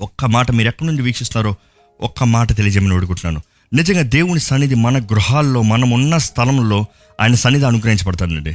ఒక్క మాట మీరు ఎక్కడి నుండి వీక్షిస్తున్నారో ఒక్క మాట తెలియజేయమని అడుగుతున్నాను. నిజంగా దేవుని సన్నిధి మన గృహాల్లో మనం ఉన్న స్థలంలో ఆయన సన్నిధి అనుగ్రహించబడతాడండి.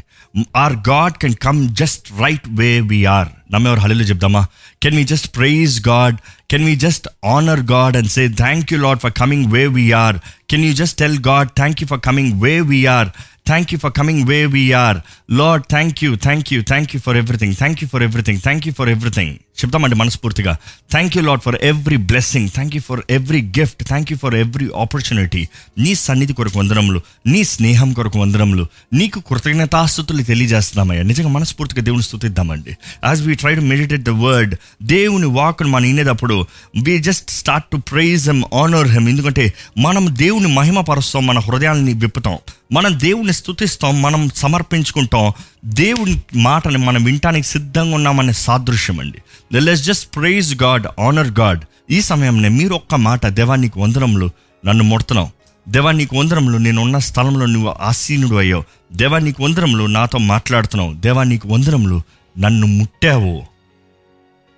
Our God can come just right where we are నమ్మేవారు హలీలో చెప్దామా? Can we just praise God can we just honour God and say thank you Lord for coming where we are can you just tell God thank you for coming where we are thank you for coming where we are Lord thank you thank you thank you for everything thank you for everything thank you for everything చెప్తామండి మనస్ఫూర్తిగా. Thank you Lord for every blessing thank you for every gift thank you for every opportunity నీ సన్నిధి కొరకు వందనములు నీ స్నేహం కొరకు వందనములు నీకు కృతజ్ఞతాస్థుతులు తెలియజేస్తున్నామయ్యా. నిజంగా మనస్ఫూర్తిగా దేవుని స్థుతిద్దామండి as we try to meditate the word దేవుని వాక్ను మనం వినేటప్పుడు we just start to praise him honour him ఎందుకంటే మనం దేవుని మహిమ పరుస్తాం మన హృదయాన్ని విప్పుతాం. మనం దేవుని స్థుతిస్తాం మనం సమర్పించుకుంటాం. దేవుని మాటని మనం వినటానికి సిద్ధంగా ఉన్నామనే సాదృశ్యం అండి. Let's just praise God honour God ఈ సమయంలో మీరు ఒక్క మాట దేవానికి వందరంలో నన్ను ముడుతున్నావు దేవానికి వందరంలో నేను ఉన్న స్థలంలో నువ్వు ఆసీనుడు అయ్యావు. దేవానికి వందరంలో నాతో మాట్లాడుతున్నావు. దేవానికి వందరంలో నన్ను ముట్టావు.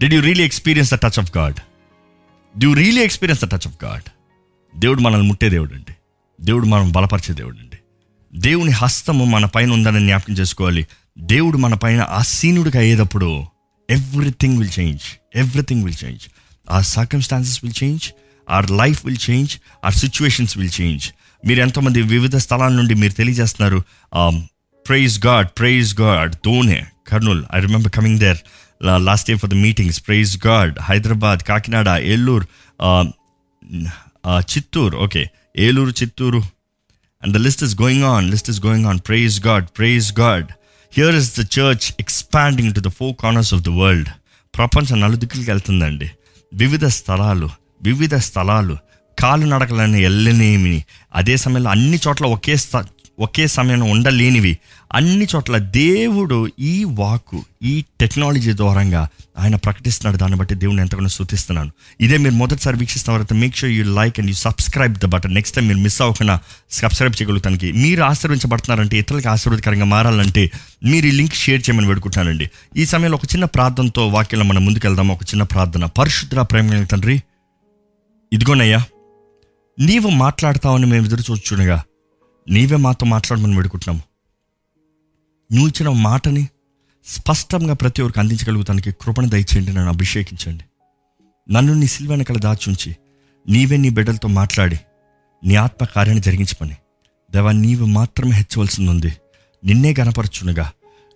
Did you really experience the touch of God do you really experience the touch of God దేవుడు మనల్ని ముట్టే దేవుడు అండి. దేవుడు మనం బలపరిచే దేవుడు అండి. దేవుని హస్తము మన పైన ఉందని జ్ఞాపకం చేసుకోవాలి. దేవుడు మన పైన ఆసీనుడిగా అయ్యేటప్పుడు everything will change everything will change our circumstances will change our life will change our situations will change మీరు ఎంతోమంది వివిధ స్థలాల నుండి మీరు తెలియజేస్తున్నారు praise God praise God Dhone Kurnool I remember coming there last year for the meetings praise God Hyderabad Kakinada Eluru um, Chittoor okay Eluru Chittoor and the list is going on list is going on praise God praise God here is the church expanding to the four corners of the world ప్రపంచం నలుదిక్కులకి వెళ్తుందండి. వివిధ స్థలాలు వివిధ స్థలాలు. కాలు నడకలని ఎల్లనేమిని. అదే సమయంలో అన్ని చోట్ల ఒకే స్థ ఒకే సమయంలో ఉండలేనివి. అన్ని చోట్ల దేవుడు ఈ వాకు ఈ టెక్నాలజీ ద్వారంగా ఆయన ప్రకటిస్తున్నాడు. దాన్ని బట్టి దేవుని ఎంతగానో స్థుతిస్తున్నాను ఇదే మీరు మొదటిసారి వీక్షిస్తున్న తర్వాత make sure you like and you subscribe the button next time మీరు మిస్ అవ్వకుండా సబ్స్క్రైబ్ చేయగలుగుతానికి. మీరు ఆశీర్వించబడుతున్నారంటే ఇతరులకు ఆశీర్వదకరంగా మారాలంటే మీరు ఈ లింక్ షేర్ చేయమని పెడుకుంటానండి ఈ సమయంలో ఒక చిన్న ప్రార్థనతో వాక్యంలో మనం ముందుకెళ్దాం. ఒక చిన్న ప్రార్థన. పరిశుద్ధ ప్రేమ తండ్రి ఇదిగోనయ్యా నీవు మాట్లాడతావని మేము ఎదురు చూచుండగా నీవే మాతో మాట్లాడమని వేడుకుంటున్నాము. నువ్వు ఇచ్చిన మాటని స్పష్టంగా ప్రతి ఒక్కరికి అందించగలుగుతానికి కృపణ దయచేయండి నన్ను అభిషేకించండి. నన్ను నీ సిల్వ వెనకాల దాచుంచి నీవే నీ బిడ్డలతో మాట్లాడి నీ ఆత్మ కార్యాన్ని జరిగించమని. దేవా నీవు మాత్రమే హెచ్చవలసింది ఉంది నిన్నే గనపరచునుగా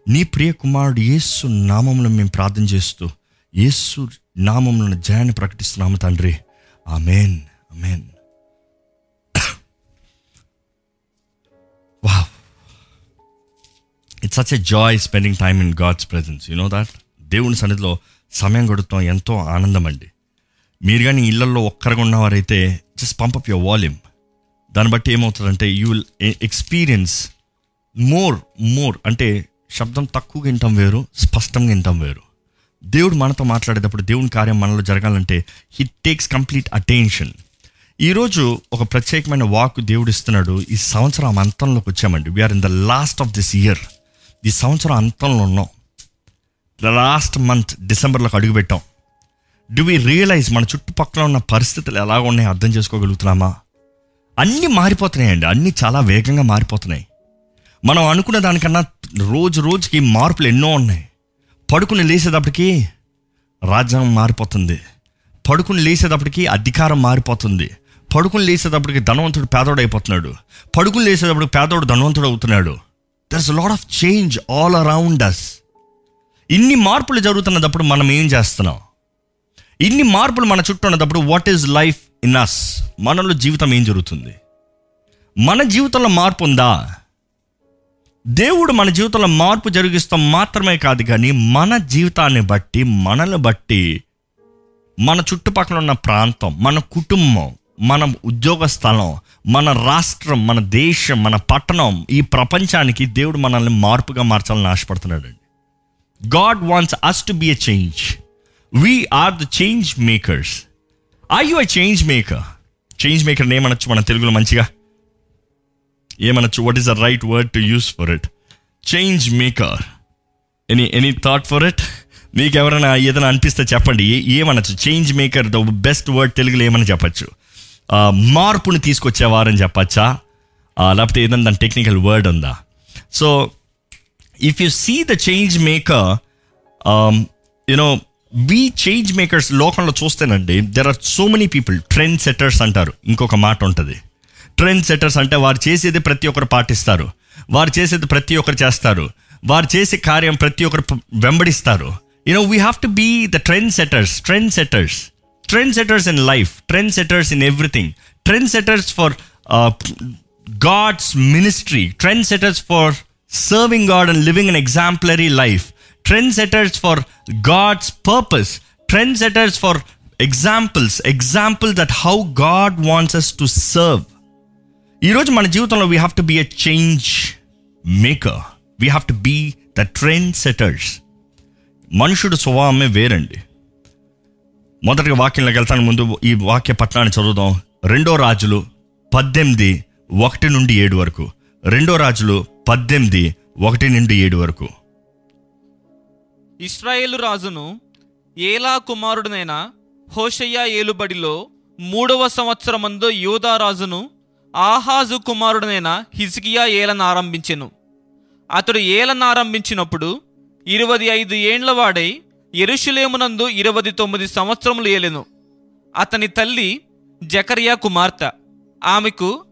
నీ ప్రియ కుమారుడు యేసు నామంలో మేము ప్రార్థన చేస్తూ యేసు నామంలో జయాన్ని ప్రకటిస్తున్నాము తండ్రి. Amen. Amen. Wow it's such a joy spending time in God's presence you know that దేవుని సన్నిధిలో సమయం గడుపుతాం ఎంతో ఆనందం అండి. మీరు కానీ ఇళ్ళలో ఒక్కరిగా ఉన్నవారైతే జస్ట్ పంప్ యువర్ వాల్యూమ్ దాన్ని బట్టి ఏమవుతుందంటే you will experience more more అంటే శబ్దం తక్కువగా వింటాం వేరు స్పష్టంగా వింటాం వేరు. దేవుడు మనతో మాట్లాడేటప్పుడు దేవుని కార్యం మనలో జరగాలంటే హీ టేక్స్ కంప్లీట్ అటెన్షన్ ఈరోజు ఒక ప్రత్యేకమైన వాక్ దేవుడు ఇస్తున్నాడు ఈ సంవత్సరం అంతంలోకి వచ్చామండి. We are in the last of this year ఈ సంవత్సరం అంతంలో ఉన్నాం. లాస్ట్ మంత్ డిసెంబర్లోకి అడుగుపెట్టాం డు వి రియలైజ్ మన చుట్టుపక్కల ఉన్న పరిస్థితులు ఎలా ఉన్నాయో అర్థం చేసుకోగలుగుతున్నామా? అన్నీ మారిపోతున్నాయండి. అన్నీ చాలా వేగంగా మారిపోతున్నాయి. మనం అనుకున్న దానికన్నా రోజు రోజుకి మార్పులు ఎన్నో ఉన్నాయి. పడుకుని లేసేటప్పటికి రాజ్యాంగం మారిపోతుంది. పడుకుని లేసేటప్పటికి అధికారం మారిపోతుంది. పడుకుని లేసేటప్పటికి ధనవంతుడు పేదోడు అయిపోతున్నాడు. పడుకుని లేచేటప్పుడు పేదోడు ధనవంతుడు అవుతున్నాడు. There's lot of change all around us ఇన్ని మార్పులు జరుగుతున్నప్పుడు మనం ఏం చేస్తున్నాం? ఇన్ని మార్పులు మన చుట్టూ ఉన్నప్పుడు what is life in us మనలో జీవితం ఏం జరుగుతుంది? మన జీవితంలో మార్పు ఉందా? దేవుడు మన జీవితంలో మార్పు జరిగిస్తాం మాత్రమే కాదు కానీ మన జీవితాన్ని బట్టి మనల్ని బట్టి మన చుట్టుపక్కల ఉన్న ప్రాంతం మన కుటుంబం మన ఉద్యోగ స్థలం మన రాష్ట్రం మన దేశం మన పట్టణం ఈ ప్రపంచానికి దేవుడు మనల్ని మార్పుగా మార్చాలని ఆశపడుతున్నాడు అండి God wants us to be a change we are the change makers I you a change maker change maker ఏమనొచ్చు మన తెలుగులో మంచిగా. ఏమనొచ్చు? What is the right word to use for it change maker any any thought for it మీకు ఎవరైనా ఏదైనా అనిపిస్తే చెప్పండి. ఏమనొచ్చు? Change maker the best word తెలుగులో ఏమని చెప్పచ్చు? మార్పుని తీసుకొచ్చేవారని చెప్పచ్చా? లేకపోతే ఏదైనా దాని టెక్నికల్ వర్డ్ ఉందా? So if you see the change maker you know we change makers లోకంలో చూస్తేనండి there are so many people trend setters అంటారు. ఇంకొక మాట ఉంటుంది. ట్రెండ్ సెట్టర్స్ అంటే వారు చేసేది ప్రతి ఒక్కరు పాటిస్తారు. వారు చేసేది ప్రతి ఒక్కరు చేస్తారు. వారు చేసే కార్యం ప్రతి ఒక్కరు వెంబడిస్తారు. You know we have to be the trend setters trend Setters trend setters in life trend setters in everything trend setters for God's ministry, trendsetters for serving God and living an exemplary life, trendsetters for God's purpose, trendsetters for examples, examples that how God wants us to serve. ఈరోజు మన జీవితంలో we have to be a change maker we have to be the trend setters మనుషుడు స్వభావమే వేరండి మొదటిగా వాక్యంలోకి వెళ్తాను. ముందు ఈ వాక్య పట్టణాన్ని చదువుదాం. రెండో రాజులు పద్దెనిమిది ఒకటి నుండి ఏడు వరకు. రెండో రాజులు పద్దెనిమిది ఒకటి నుండి ఏడు వరకు. ఇస్రాయేలు రాజును ఏలా కుమారుడునైన హోషయ్య ఏలుబడిలో మూడవ సంవత్సరమందు యూదా రాజును ఆహాజు కుమారుడునైన హిజ్కియా ఏలన ఆరంభించెను. అతడు ఏలన ఆరంభించినప్పుడు ఇరవై ఐదు ఏండ్లవాడై ఎరుషులేమునందు ఇరవై తొమ్మిది సంవత్సరములు ఏలెను. అతని తల్లి జకరియా కుమార్తె. ఆమెకు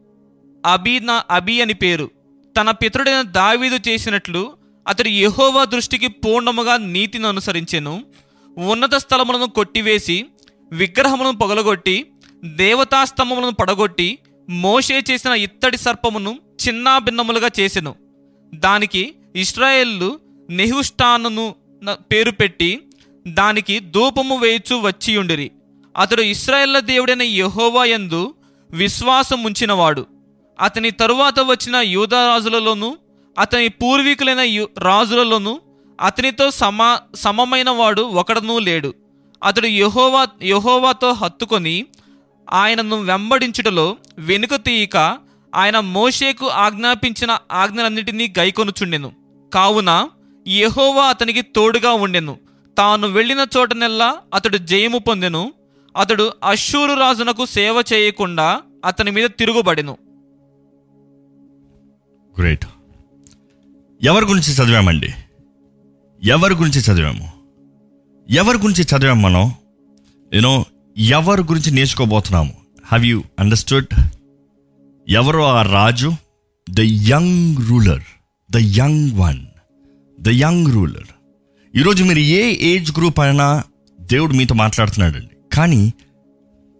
అబీనా అబీ అని పేరు. తన పితరుడైన దావీదు చేసినట్లు అతడు యహోవా దృష్టికి పూర్ణముగా నీతిని అనుసరించెను. ఉన్నత స్థలములను కొట్టివేసి విగ్రహములను పొగలగొట్టి దేవతాస్తంభములను పడగొట్టి మోషే చేసిన ఇత్తడి సర్పమును చిన్నా భిన్నములుగా చేసెను. దానికి ఇస్రాయేళ్ళు నెహుష్టానును న- పేరు పెట్టి దానికి ధూపము వేయచు వచ్చియుండిరి. అతడు ఇస్రాయేళ్ళ దేవుడైన యెహోవా యందు విశ్వాసం ఉంచినవాడు అతని తరువాత వచ్చిన యూదా అతని పూర్వీకులైన యు- అతనితో సమా సమమైన వాడు ఒకడనూ లేడు. అతడు యహోవా యహోవాతో హత్తుకొని ఆయనను వెంబడించుటలో వెనుక తీయక ఆయన మోషేకు ఆజ్ఞాపించిన ఆజ్ఞలన్నిటినీ గైకొనుచుండెను. కావున యెహోవా అతనికి తోడుగా ఉండెను. తాను వెళ్ళిన చోటనెల్లా అతడు జయము పొందెను. అతడు అశ్షూరు రాజునకు సేవ చేయకుండా అతని మీద తిరుగుబడెను. గ్రేట్ ఎవరి గురించి చదివామండి? ఎవరి గురించి చదివాము? ఎవరి గురించి చదివాము మనం? యూనో ఎవరి గురించి నేర్చుకోబోతున్నాము? హ్యావ్ యూ అండర్స్టూడ్ ఎవరు ఆ రాజు? The young ruler the young one the young ruler ఈరోజు మీరు ఏ ఏజ్ గ్రూప్ అయినా దేవుడు మీతో మాట్లాడుతున్నాడండి. కానీ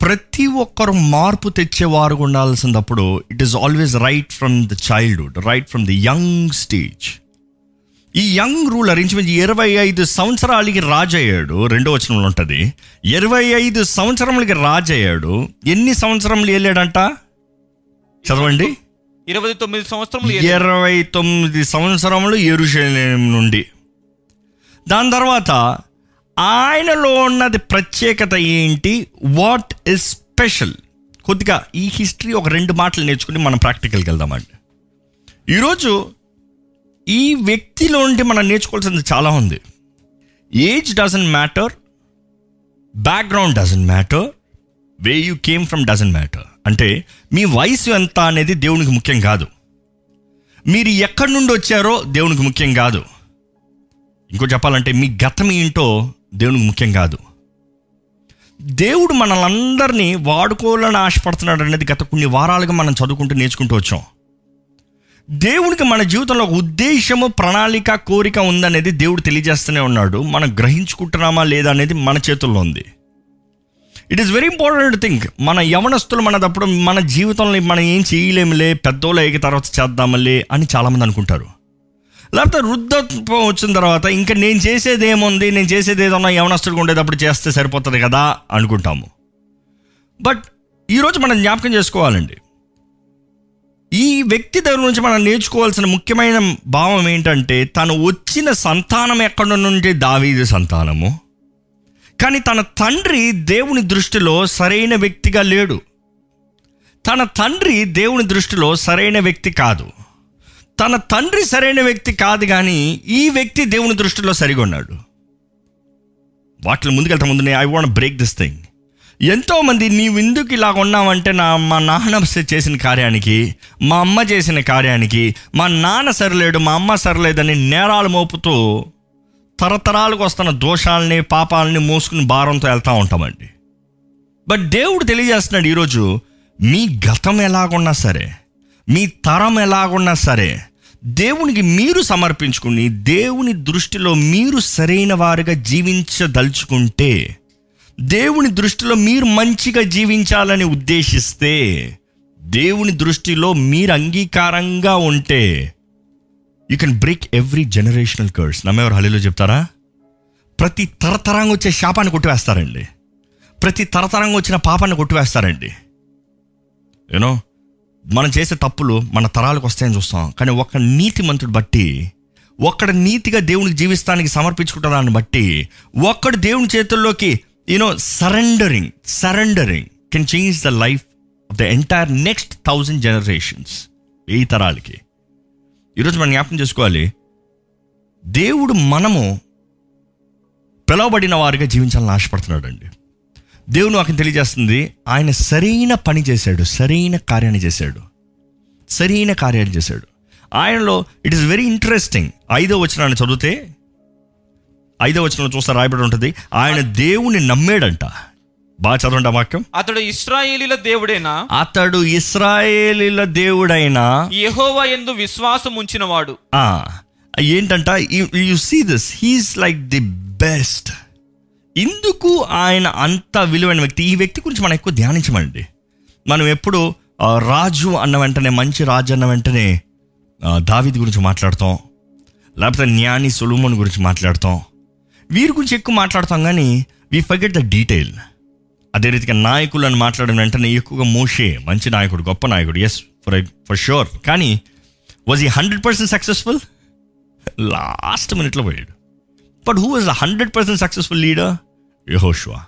ప్రతి ఒక్కరు మార్పు తెచ్చేవారు ఉండాల్సినప్పుడు it is always right from the childhood right from the young stage ఈ యంగ్ రూలర్ ఇంచుమించు ఇరవై ఐదు సంవత్సరాలకి రాజు అయ్యాడు రెండో వచనంలో ఉంటుంది. ఇరవై ఐదు సంవత్సరములకి రాజు అయ్యాడు ఎన్ని సంవత్సరములు వెళ్ళాడంట చదవండి. ఇరవై తొమ్మిది సంవత్సరములు. ఇరవై తొమ్మిది సంవత్సరములు ఎరుషలేం నుండి. దాని తర్వాత ఆయనలో ఉన్నది ప్రత్యేకత ఏంటి? వాట్ ఇస్ స్పెషల్ కొద్దిగా ఈ హిస్టరీ ఒక రెండు మాటలు నేర్చుకుని మనం ప్రాక్టికల్కి వెళ్దామండి ఈరోజు ఈ వ్యక్తిలో ఉండి మనం నేర్చుకోవాల్సింది చాలా ఉంది. Age doesn't matter background doesn't matter way you came from doesn't matter అంటే మీ వయసు ఎంత అనేది దేవునికి ముఖ్యం కాదు. మీరు ఎక్కడి నుండి వచ్చారో దేవునికి ముఖ్యం కాదు. ఇంకో చెప్పాలంటే మీ గతం ఏంటో దేవునికి ముఖ్యం కాదు. దేవుడు మనలందరినీ వాడుకోవాలని ఆశపడుతున్నాడు అనేది గత కొన్ని వారాలుగా మనం చదువుకుంటూ నేర్చుకుంటూ వచ్చాం. దేవునికి మన జీవితంలో ఒక ఉద్దేశము ప్రణాళిక కోరిక ఉందనేది దేవుడు తెలియజేస్తూనే ఉన్నాడు. మనం గ్రహించుకుంటున్నామా లేదా అనేది మన చేతుల్లో ఉంది. It is very important think మన యవనస్తులు మనదప్పుడు మన జీవితంలో మనం ఏం చేయలేములే పెద్దోళ్ళు అయిన తర్వాత చేద్దామలే అని చాలామంది అనుకుంటారు. లేకపోతే వృద్ధత్వం వచ్చిన తర్వాత ఇంకా నేను చేసేది ఏముంది నేను చేసేది ఏదన్నా యవనస్తుడిగా ఉండేటప్పుడు చేస్తే సరిపోతుంది కదా అనుకుంటాము. బట్ ఈరోజు మనం జ్ఞాపకం చేసుకోవాలండి. ఈ వ్యక్తి దగ్గర నుంచి మనం నేర్చుకోవాల్సిన ముఖ్యమైన భావం ఏంటంటే తను వచ్చిన సంతానం ఎక్కడ నుండి? దావీది సంతానము. కానీ తన తండ్రి దేవుని దృష్టిలో సరైన వ్యక్తిగా లేడు. తన తండ్రి దేవుని దృష్టిలో సరైన వ్యక్తి కాదు. తన తండ్రి సరైన వ్యక్తి కాదు కానీ ఈ వ్యక్తి దేవుని దృష్టిలో సరిగా ఉన్నాడు వాటిలో ముందుకెళ్తా ముందు I want break this thing ఎంతోమంది నీవు ఎందుకు ఇలా ఉన్నావంటే నా మా నాన్న చేసిన కార్యానికి మా అమ్మ చేసిన కార్యానికి మా నాన్న సరిలేడు మా అమ్మ సరిలేదని నేరాలు మోపుతూ తరతరాలకు వస్తున్న దోషాలని పాపాలని మోసుకుని భారంతో వెళ్తూ ఉంటామండి. బట్ దేవుడు తెలియజేస్తున్నాడు ఈరోజు మీ గతం ఎలాగున్నా సరే మీ తరం ఎలాగున్నా సరే దేవునికి మీరు సమర్పించుకుని దేవుని దృష్టిలో మీరు సరైన వారుగా జీవించదలుచుకుంటే దేవుని దృష్టిలో మీరు మంచిగా జీవించాలని ఉద్దేశిస్తే దేవుని దృష్టిలో మీరు అంగీకారంగా ఉంటే you can break every generational curse నమ్మేవారు హలీలో చెప్తారా? ప్రతి తరతరంగా వచ్చే శాపాన్ని కొట్టివేస్తారండి. ప్రతి తరతరంగా వచ్చిన పాపాన్ని కొట్టివేస్తారండి. యూనో మనం చేసే తప్పులు మన తరాలకు వస్తాయని చూస్తాం. కానీ ఒక్క నీతి మంతుడు బట్టి ఒక్కడ నీతిగా దేవునికి జీవిస్తానికి సమర్పించుకుంటున్న దాన్ని బట్టి ఒక్కడు దేవుని చేతుల్లోకి you know surrendering surrendering can change the life of the entire next thousand generations ఈ తరాలకి. ఈరోజు మనం జ్ఞాపకం చేసుకోవాలి దేవుడు మనము పిలవబడిన వారిగా జీవించాలని ఆశపడుతున్నాడు అండి దేవుడు నాకు తెలియజేస్తుంది ఆయన సరైన పని చేశాడు సరైన కార్యాన్ని చేశాడు. సరైన కార్యాన్ని చేశాడు. ఆయనలో ఇట్ ఈస్ వెరీ ఇంట్రెస్టింగ్ ఐదో వచనాన్ని చదివితే ఐదో వచనంలో చూస్తే రాయబడి ఉంటుంది ఆయన దేవుని నమ్మాడంట. బాగా చదవండి వాక్యం. అతడు ఇస్రాయేలీల దేవుడేనా? అతడు ఇస్రాయేలీల దేవుడైన? యెహోవా ఎందు విశ్వాసం ఉంచినవాడు. ఏంటంట you see this he's like the best ఇందుకు ఆయన అంత విలువైన వ్యక్తి. ఈ వ్యక్తి గురించి మనం ఎక్కువ ధ్యానించమండి. మనం ఎప్పుడు రాజు అన్న వెంటనే మంచి రాజు అన్న వెంటనే దావిద్ గురించి మాట్లాడతాం. లేకపోతే న్యాని సులుమన్ గురించి మాట్లాడతాం. వీరి గురించి ఎక్కువ మాట్లాడతాం కానీ వీ ఫర్గెట్ ద డీటెయిల్ అదే రీతిగా నాయకులను మాట్లాడిన వెంటనే ఎక్కువగా మోషే మంచి నాయకుడు గొప్ప నాయకుడు. ఎస్ ఫర్ ఫర్ షూర్ కానీ వాజ్ ఈ హండ్రెడ్ పర్సెంట్ సక్సెస్ఫుల్ లాస్ట్ మినిట్లో పోయాడు. But who was the hundred percent successful leader యహోషువా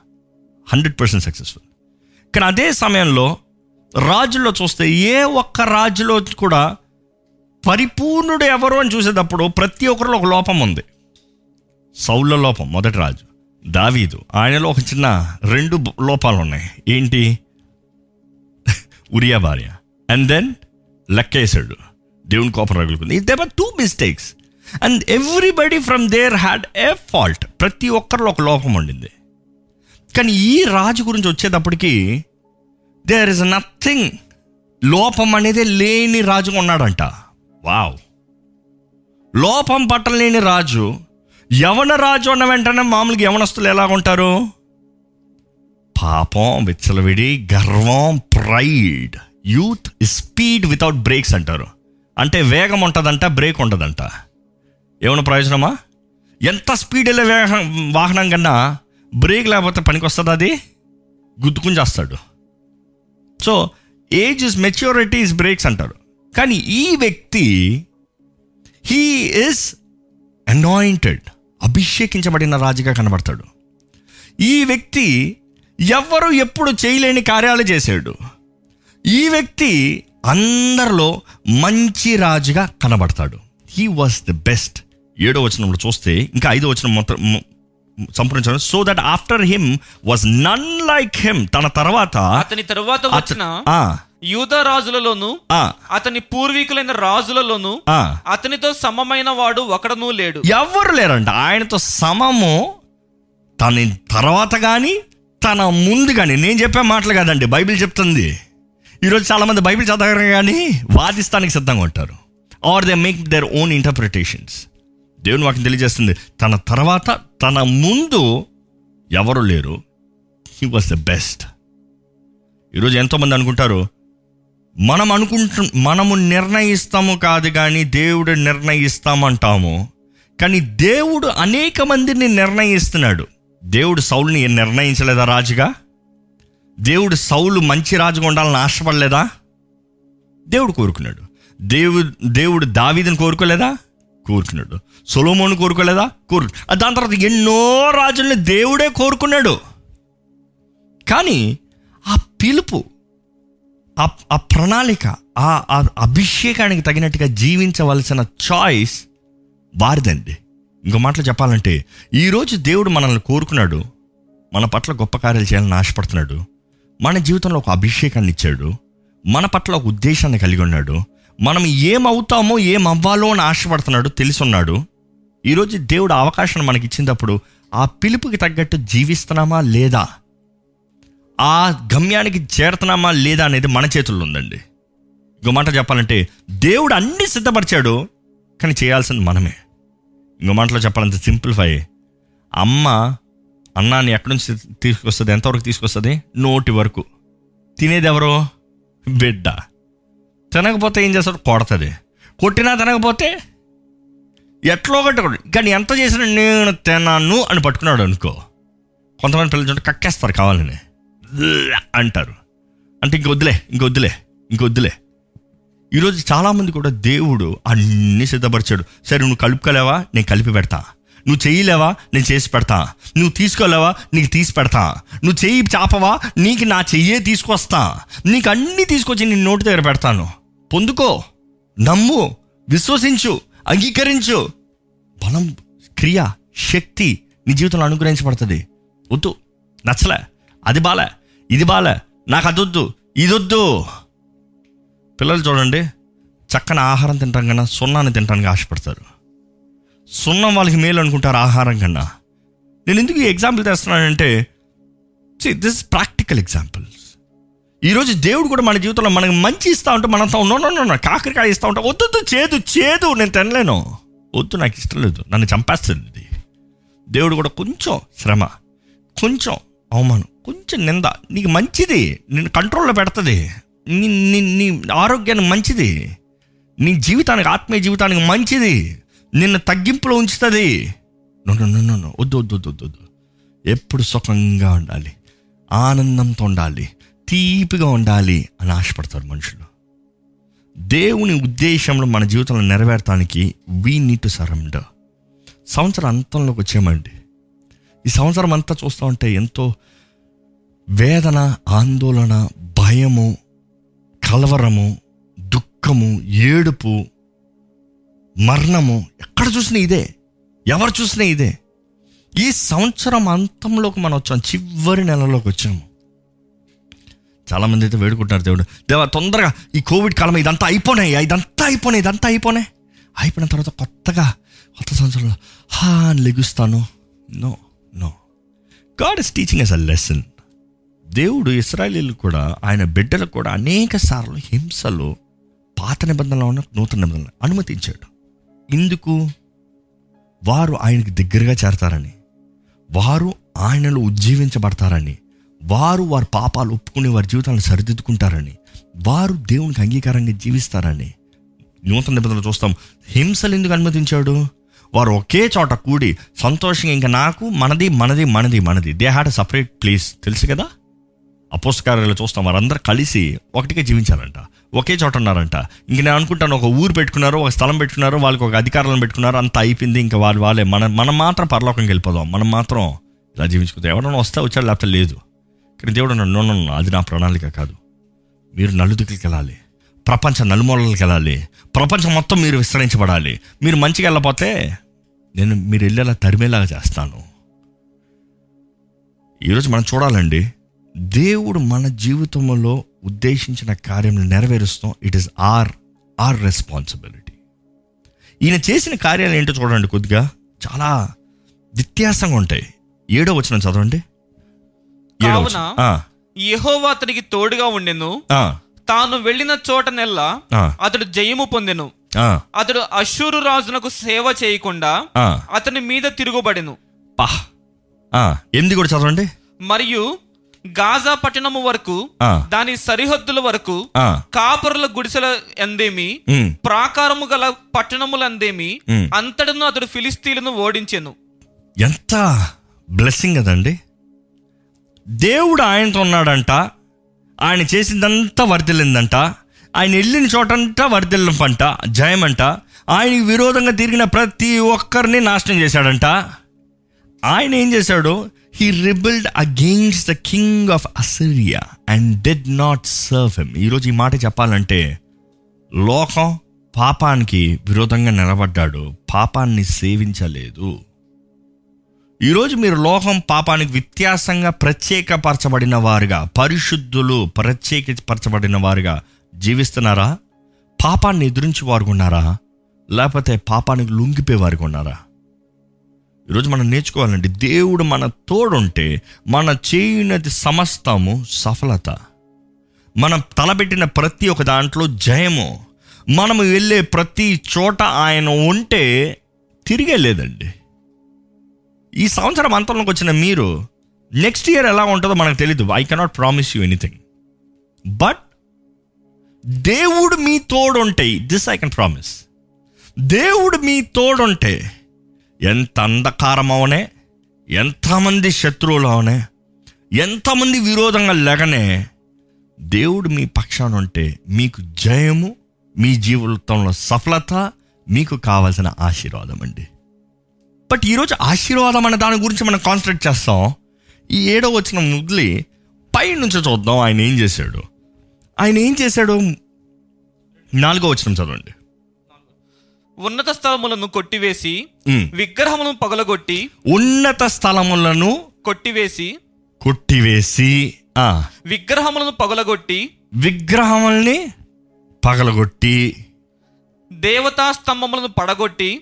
హండ్రెడ్ పర్సెంట్ సక్సెస్ఫుల్ కానీ అదే సమయంలో రాజుల్లో చూస్తే ఏ ఒక్క రాజులో కూడా పరిపూర్ణుడు ఎవరు అని చూసేటప్పుడు ప్రతి ఒక్కరిలో ఒక లోపం ఉంది. సౌళ్ళ లోపం మొదటి రాజు. దావీదు. ఆయనలో ఒక చిన్న రెండు లోపాలు ఉన్నాయి ఏంటి? ఉరియా భార్య. అండ్ దెన్ లెక్కేశాడు దేవుని కోపం రగులుకుంది. There were two mistakes and everybody from there had a fault ప్రతి ఒక్కరిలో ఒక లోపం ఉండింది. కానీ ఈ రాజు గురించి వచ్చేటప్పటికి దేర్ ఇస్ నథింగ్ లోపం అనేది లేని రాజుగా ఉన్నాడంట. వావ్ లోపం పట్టలేని రాజు యవన రాజు అన్న వెంటనే మామూలుగా యవనస్తులు ఎలా ఉంటారు? పాపం విచ్చలవిడి గర్వం pride youth speed without brakes అంటారు. అంటే వేగం ఉంటుందంట బ్రేక్ ఉండదంట. ఏమైనా ప్రయోజనమా? ఎంత స్పీడ్ వెళ్ళే వాహనం కన్నా బ్రేక్ లేకపోతే పనికి వస్తుంది అది? గుద్దుకుని చేస్తాడు. So age is maturity is brakes అంటారు. కానీ ఈ వ్యక్తి హీ ఇస్ అనాయింటెడ్ అభిషేకించబడిన రాజుగా కనబడతాడు. ఈ వ్యక్తి ఎవ్వరు ఎప్పుడు చేయలేని కార్యాలు చేశాడు ఈ వ్యక్తి అందరిలో మంచి రాజుగా కనబడతాడు. హీ వాస్ ది బెస్ట్ ఏడో వచనంలో చూస్తే ఇంకా ఐదో వచనం మొత్తం సంప్రదించాడు so that after him was none like him తన తర్వాత అతని తరువాత వచ్చిన యూద రాజులలోను అతని పూర్వీకులైన రాజులలోను. అతనితో సమమైన వాడు ఒకడనూ లేడు. ఎవ్వరు లేరంట? ఆయనతో సమము తన తర్వాత కానీ తన ముందు కానీ నేను చెప్పే మాటలు కాదండి బైబిల్ చెప్తుంది. ఈరోజు చాలామంది బైబిల్ చదవరు కానీ వాదిస్తానికి సిద్ధంగా ఉంటారు. Are they make their own interpretations దేవుని వాటిని తెలియజేస్తుంది. తన తర్వాత తన ముందు ఎవరు లేరు. హీ వాస్ ద బెస్ట్ ఈరోజు ఎంతోమంది అనుకుంటారు మనం అనుకుంటు మనము నిర్ణయిస్తాము కాదు కానీ దేవుడు నిర్ణయిస్తామంటాము. కానీ దేవుడు అనేక మందిని నిర్ణయిస్తున్నాడు. దేవుడు సౌల్ని నిర్ణయించలేదా రాజుగా? దేవుడు సౌలు మంచి రాజుగా ఉండాలని ఆశపడలేదా? దేవుడు కోరుకున్నాడు. దేవుడు దేవుడు దావీదని కోరుకోలేదా? కోరుకున్నాడు. సొలోమోను కోరుకోలేదా? కోరు దాని తర్వాత ఎన్నో రాజుల్ని దేవుడే కోరుకున్నాడు. కానీ ఆ పిలుపు ఆ ప్రణాళిక ఆ ఆ అభిషేకానికి తగినట్టుగా జీవించవలసిన చాయిస్ వారిదండి. ఇంకో మాటలు చెప్పాలంటే ఈరోజు దేవుడు మనల్ని కోరుకున్నాడు మన పట్ల గొప్ప కార్యాలు చేయాలని ఆశపడుతున్నాడు మన జీవితంలో ఒక అభిషేకాన్ని ఇచ్చాడు మన పట్ల ఒక ఉద్దేశాన్ని కలిగి ఉన్నాడు మనం ఏమవుతామో ఏం అవ్వాలో అని ఆశపడుతున్నాడు తెలుసున్నాడు. ఈరోజు దేవుడు అవకాశం మనకి ఇచ్చినప్పుడు ఆ పిలుపుకి తగ్గట్టు జీవిస్తున్నామా లేదా? ఆ గమ్యానికి చేరుతున్నామా లేదా అనేది మన చేతుల్లో ఉందండి. ఇంకో మాట చెప్పాలంటే దేవుడు అన్ని సిద్ధపరిచాడు కానీ చేయాల్సింది మనమే. ఇంకో మాటలో చెప్పాలంటే సింప్లిఫై. అమ్మ అన్నాన్ని ఎక్కడి నుంచి తీసుకొస్తుంది ఎంతవరకు తీసుకొస్తుంది? నోటి వరకు. తినేది ఎవరో బిడ్డ. తినకపోతే ఏం చేస్తాడు? కొడతది. కొట్టినా తినకపోతే ఎట్లో ఒకటి కానీ ఎంత చేసినా నేను తిన్నాను అని పట్టుకున్నాడు అనుకో. కొంతమంది పిల్లలు చూడండి కక్కేస్తారు కావాలని. అంటారు. అంటే ఇంక ఇంకొద్దులే ఇంకొద్దులే ఈరోజు చాలామంది కూడా దేవుడు అన్నీ సిద్ధపరిచాడు. సరే నువ్వు కలుపుకోలేవా? నేను కలిపి పెడతా. నువ్వు చేయలేవా? నేను చేసి పెడతా. నువ్వు తీసుకోలేవా? నీకు తీసి పెడతా. నువ్వు చెయ్యి చాపవా? నీకు నా చెయ్యే తీసుకొస్తా. నీకు అన్నీ తీసుకొచ్చి నేను నోటి దగ్గర పెడతాను. పొందుకో. నమ్ము విశ్వసించు అంగీకరించు. బలం క్రియ శక్తి నీ జీవితంలో అనుగ్రహించబడుతుంది. వద్దు నచ్చలే. అది బాలే ఇది బాలే నాకు అదొద్దు ఇదొద్దు. పిల్లలు చూడండి చక్కని ఆహారం తింటాం కన్నా సున్నాన్ని తినడానికి ఆశపడతారు. సున్నం వాళ్ళకి మేలు అనుకుంటారు ఆహారం కన్నా. నేను ఎందుకు ఈ ఎగ్జాంపుల్ తెస్తున్నానంటే దిస్ ప్రాక్టికల్ ఎగ్జాంపుల్స్ ఈరోజు దేవుడు కూడా మన జీవితంలో మనకు మంచి ఇస్తా ఉంటే మనంతా నో కాకరకాయ ఇస్తా ఉంటా వద్దు చేదు చేదు నేను తినలేను. వద్దు నాకు ఇష్టం లేదు. నన్ను చంపేస్తుంది ఇది. దేవుడు కూడా కొంచెం శ్రమ కొంచెం అవమానం కొంచెం నింద. నీకు మంచిది నేను కంట్రోల్లో పెడుతుంది. నీ నీ నీ ఆరోగ్యానికి మంచిది. నీ జీవితానికి ఆత్మీయ జీవితానికి మంచిది. నిన్ను తగ్గింపులో ఉంచుతుంది. వద్దు వద్దు వద్దు వద్దు వద్దు. ఎప్పుడు సుఖంగా ఉండాలి ఆనందంతో ఉండాలి తీపిగా ఉండాలి అని ఆశపడతారు మనుషులు. దేవుని ఉద్దేశంలో మన జీవితంలో నెరవేరటానికి వీ నీడ్ టు సరెండర్ సంవత్సరం అంతంలోకి వచ్చామండి ఈ సంవత్సరం అంతా చూస్తూ ఉంటే ఎంతో వేదన ఆందోళన భయము కలవరము దుఃఖము ఏడుపు మరణము ఎక్కడ చూసినా ఇదే. ఎవరు చూసినా ఇదే. ఈ సంవత్సరం అంతంలోకి మనం వచ్చాం. చివరి నెలలోకి వచ్చాము. చాలామంది అయితే వేడుకుంటున్నారు దేవుడు. దేవా తొందరగా ఈ కోవిడ్ కాలం ఇదంతా అయిపోయినాయి ఇదంతా అయిపోయినాయి ఇదంతా అయిపోయినాయి అయిపోయిన తర్వాత కొత్తగా కొత్త సంవత్సరంలో హా అని లెగుస్తాను. No no. God is teaching us a lesson దేవుడు ఇస్రాయలీలు కూడా ఆయన బిడ్డలకు కూడా అనేక సార్లు హింసలు పాత నిబంధనలో ఉన్న నూతన నిబంధనలు అనుమతించాడు. ఇందుకు వారు ఆయనకు దగ్గరగా చేరతారని వారు ఆయనలో ఉజ్జీవించబడతారని వారు వారి పాపాలు ఒప్పుకుని వారి జీవితాలను సరిదిద్దుకుంటారని వారు దేవునికి అంగీకారంగా జీవిస్తారని నూతన నిబంధనలు చూస్తాం. హింసలు ఎందుకు అనుమతించాడు? వారు ఒకే చోట కూడి సంతోషంగా ఇంకా నాకు మనది మనది మనది మనది. దే హ్యాడ్ సపరేట్ ప్లేస్ తెలుసు కదా? అపోస్తకార్యాలు చూస్తాం. వారందరూ కలిసి ఒకటిగా జీవించారంట. ఒకే చోట ఉన్నారంట. ఇంక నేను అనుకుంటాను ఒక ఊరు పెట్టుకున్నారు ఒక స్థలం పెట్టుకున్నారు వాళ్ళకి ఒక అధికారాలను పెట్టుకున్నారు అంత అయిపోయింది. ఇంకా వాళ్ళు వాళ్ళే. మన మనం మాత్రం పరలోకంకి వెళ్ళిపోదాం. మనం మాత్రం ఇలా జీవించుకుందాం. ఎవరైనా వస్తే వచ్చాడు లేకపోతే లేదు. కానీ దేవుడు అన్నాడు, నో అది నా ప్రణాళిక కాదు. మీరు నలుదికులకి వెళ్ళాలి. ప్రపంచ నలుమూలలకు వెళ్ళాలి. ప్రపంచం మొత్తం మీరు విస్తరించబడాలి. మీరు మంచిగా వెళ్ళకపోతే నేను మీరు వెళ్ళేలా తరిమేలాగా చేస్తాను. ఈరోజు మనం చూడాలండి దేవుడు మన జీవితంలో ఉద్దేశించిన కార్యం నెరవేరుస్తాం. It is our our responsibility ఈయన చేసిన కార్యాలు ఏంటో చూడండి కొద్దిగా చాలా వ్యత్యాసంగా ఉంటాయి. ఏడో వచ్చిన చదవండి. కావున యెహోవా అతనికి తోడుగా ఉండెను. తాను వెళ్ళిన చోటనెల్లా అతడు జయము పొందెను. అతడు అశ్షూరు రాజునకు సేవ చేయకుండా. అతని మీద తిరుగుబడెను. ఎనిమిది కూడా చదవండి. మరియు గాజా పట్టణము వరకు దాని సరిహద్దుల వరకు కాపరుల గుడిసెల ఉమ్, ప్రాకారము గల పట్టణములందేమి. అంతటను అతడు ఫిలిస్తీన్లను ఓడించెను. ఎంత బ్లెస్సింగ్ కదండి. దేవుడు ఆయనతో ఉన్నాడంట. ఆయన చేసిందంతా వర్ధిల్లిందంట. ఆయన వెళ్ళిన చోటంతా వర్ధిల్లంపంట జయమంట. ఆయనకి విరోధంగా తిరిగిన ప్రతి ఒక్కరిని నాశనం చేశాడంట. ఆయన ఏం చేశాడు? He rebelled against the king of Assyria and did not serve him ఈరోజు ఈ మాట చెప్పాలంటే లోకం పాపానికి విరోధంగా నిలబడ్డాడు. పాపాన్ని సేవించలేదు. ఈరోజు మీరు లోకం పాపానికి వ్యత్యాసంగా ప్రత్యేకపరచబడిన వారుగా పరిశుద్ధులు ప్రత్యేకపరచబడిన వారుగా జీవిస్తున్నారా? పాపాన్ని ఎదురించి వారు ఉన్నారా? లేకపోతే పాపానికి లొంగిపోయే వారికి ఉన్నారా? ఈరోజు మనం నేర్చుకోవాలండి దేవుడు మన తోడుంటే మన చేయనది సమస్తము సఫలత. మనం తలపెట్టిన ప్రతి ఒక్క దాంట్లో జయము. మనము వెళ్ళే ప్రతి చోట ఆయన ఉంటే తిరిగే లేదండి. ఈ సంవత్సరం అంతంలోకి వచ్చిన మీరు నెక్స్ట్ ఇయర్ ఎలా ఉంటుందో మనకు తెలియదు I cannot promise you anything but దేవుడు మీ తోడుంటే దిస్ ఐ కెన్ ప్రామిస్ దేవుడు మీ తోడుంటే ఎంత అంధకారం ఎంతమంది శత్రువులవనే ఎంతమంది విరోధంగా లేగనే దేవుడు మీ పక్షాన ఉంటే మీకు జయము మీ జీవితంలో సఫలత మీకు కావాల్సిన ఆశీర్వాదం అండి. బట్ ఈరోజు ఆశీర్వాదం అనే దాని గురించి మనం కాన్సన్ట్రేట్ చేస్తాం. ఈ ఏడో వచ్చిన ముగ్గులి పై నుంచి చూద్దాం. ఆయన ఏం చేశాడు? ఆయన ఏం చేశాడు? నాలుగో వచ్చిన చదవండి. ఉన్నత స్థలములను కొట్టివేసి. విగ్రహములను పగలగొట్టి ఉన్నత స్థలములను కొట్టివేసి కొట్టివేసి ఆ. విగ్రహములను పగలగొట్టి విగ్రహముల్ని పగలగొట్టి దేవతా స్తంభములను పడగొట్టి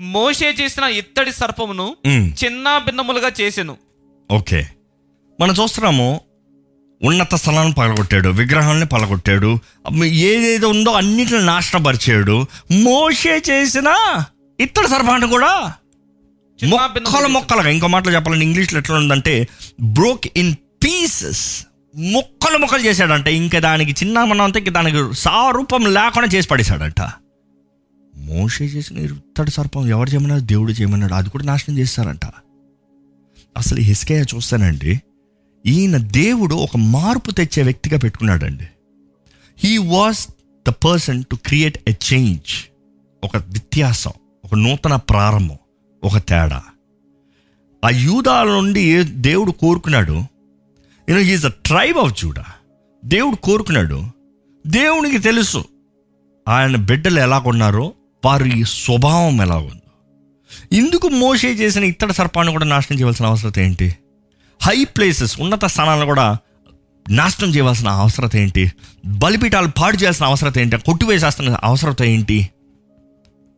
మోషే చేసిన ఇత్తడి సర్పమును చిన్న భిన్నములుగా చేసెను. ఓకే. మనం చూస్తున్నాము ఉన్నత స్థలాన్ని పగలగొట్టాడు విగ్రహాలని పగలగొట్టాడు ఏదేదో ఉందో అన్నిటిని నాశనపరిచాడు. మోషే చేసిన ఇత్తడి సర్పాన్ని కూడా మొక్కలు మొక్కలుగా ఇంకో మాటలు చెప్పాలంటే ఇంగ్లీష్లో ఎట్లా ఉందంటే బ్రోక్ ఇన్ పీసెస్ మొక్కలు మొక్కలు చేశాడంట. ఇంకా దానికి చిన్న మనం అంతా ఇంక దానికి సారూపం లేకుండా చేసి పడేశాడంట. మోషే చేసిన ఇత్తడి సర్పం ఎవరు చేయమన్నారు దేవుడు చేయమన్నాడు అది కూడా నాశనం చేస్తారంట. అసలు హిస్కయ్య చూస్తానండి ఈయన దేవుడు ఒక మార్పు తెచ్చే వ్యక్తిగా పెట్టుకున్నాడండి. He was the person to create a change ఒక వ్యత్యాసం ఒక నూతన ప్రారంభం ఒక తేడా. ఆ యూదాల నుండి దేవుడు కోరుకున్నాడు? You know he is the tribe of Judah దేవుడు కోరుకున్నాడు దేవునికి తెలుసు ఆయన బిడ్డలు ఎలా కొన్నారో వారి స్వభావం ఎలా ఉంది. ఇందుకు మోసే చేసిన ఇత్తడి సర్పాన్ని కూడా నాశనం చేయవలసిన అవసరం ఏంటి? హై ప్లేసెస్ ఉన్నత స్థానాలను కూడా నాశనం చేయవలసిన అవసరం ఏంటి? బలిపీఠాలు పాడు చేయాల్సిన అవసరం ఏంటి? కొట్టివేసేస్తున్న అవసరం ఏంటి?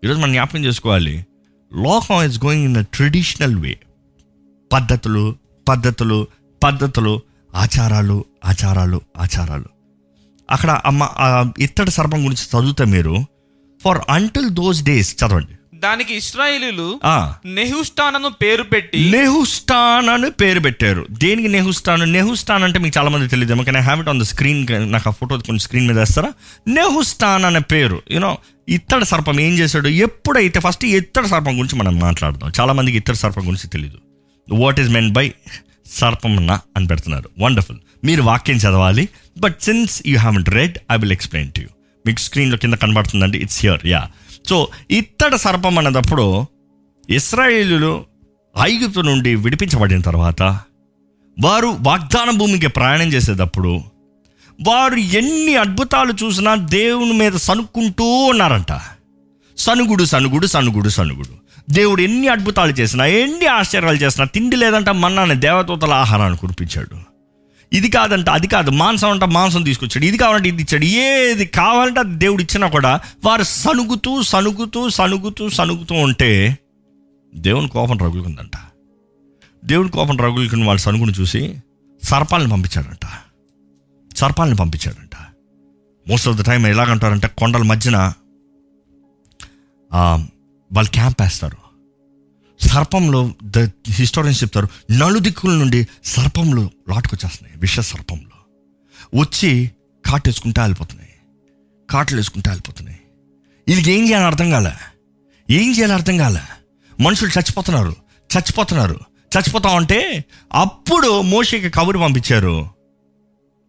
ఈరోజు మనం జ్ఞాపకం చేసుకోవాలి. లోకం is going in the traditional way పద్ధతులు పద్ధతులు పద్ధతులు ఆచారాలు ఆచారాలు ఆచారాలు. అక్కడ అమ్మ ఇత్తడి సర్పం గురించి చదువుతా మీరు. ఫర్ అంటిల్ దోస్ డేస్ చదవండి. దానికి ఇస్రాయేలీలు ఆ. నెహుష్టానను పేరు పెట్టి నెహుస్టాన్ అని పేరు పెట్టారు. దేనికి నెహుస్టాన్ నెహుస్టాన్ అంటే మీకు చాలా మంది తెలియదు కానీ have it on the screen నాకు ఆ ఫోటో కొంచెం స్క్రీన్ మీద వేస్తారా? నెహుస్టాన్ అనే పేరు. యూనో ఇత్తడి సర్పం ఏం చేశాడు? ఎప్పుడైతే ఫస్ట్ ఇత్తడి సర్పం గురించి మనం మాట్లాడదాం. చాలా మందికి ఇత్తడి సర్పం గురించి తెలియదు వాట్ ఈస్ మెన్ బై సర్పం అని పెడుతున్నారు. వండర్ఫుల్ మీరు వాక్యం చదవాలి. But since you have read I will explain to you మీకు స్క్రీన్లో కింద కనబడుతుందండి. ఇట్స్ హియర్ యా సో ఇత్తడ సర్పం అన్నదప్పుడు ఇస్రాయేలు ఐగుప్తు నుండి విడిపించబడిన తర్వాత వారు వాగ్దాన భూమికి ప్రయాణం చేసేటప్పుడు వారు ఎన్ని అద్భుతాలు చూసినా దేవుని మీద సనుక్కుంటూ ఉన్నారంట. సనుగుడు సనుగుడు సనుగుడు సనుగుడు దేవుడు ఎన్ని అద్భుతాలు చేసినా ఎన్ని ఆశ్చర్యాలు చేసినా తిండి లేదంట మన్నాన్ని దేవదూతల ఆహారాన్ని కురిపించాడు. ఇది కాదంట అది కాదు. మాంసం అంట మాంసం తీసుకొచ్చాడు. ఇది కావాలంటే ఇది ఇచ్చాడు. ఏది కావాలంటే అది దేవుడు ఇచ్చినా కూడా వారు సనుగుతూ సనుగుతూ సనుగుతూ సనుగుతూ ఉంటే దేవుని కోపం రగులుకుందంట. దేవుని కోపం రగులుకుని వాళ్ళ సనుగుని చూసి సర్పాలను పంపించాడంట. సర్పాలను పంపించాడంట. మోస్ట్ ఆఫ్ ద టైం ఎలాగంటారంటే కొండల మధ్యన వాళ్ళు క్యాంప్ వేస్తారు. సర్పంలో ద హిస్టోరియన్స్ చెప్తారు. నలుదిక్కుల నుండి సర్పంలు లాటుకొచ్చేస్తున్నాయి. విష సర్పంలో. వచ్చి కాటేసుకుంటా వెళ్ళిపోతున్నాయి కాట్లు వేసుకుంటా వెళ్ళిపోతున్నాయి వీళ్ళకి ఏం చేయాలని అర్థం కాలే. ఏం చేయాలి అర్థం కాలే. మనుషులు చచ్చిపోతున్నారు. చచ్చిపోతున్నారు. చచ్చిపోతా ఉంటే అప్పుడు మోషేకి కబురు పంపించారు.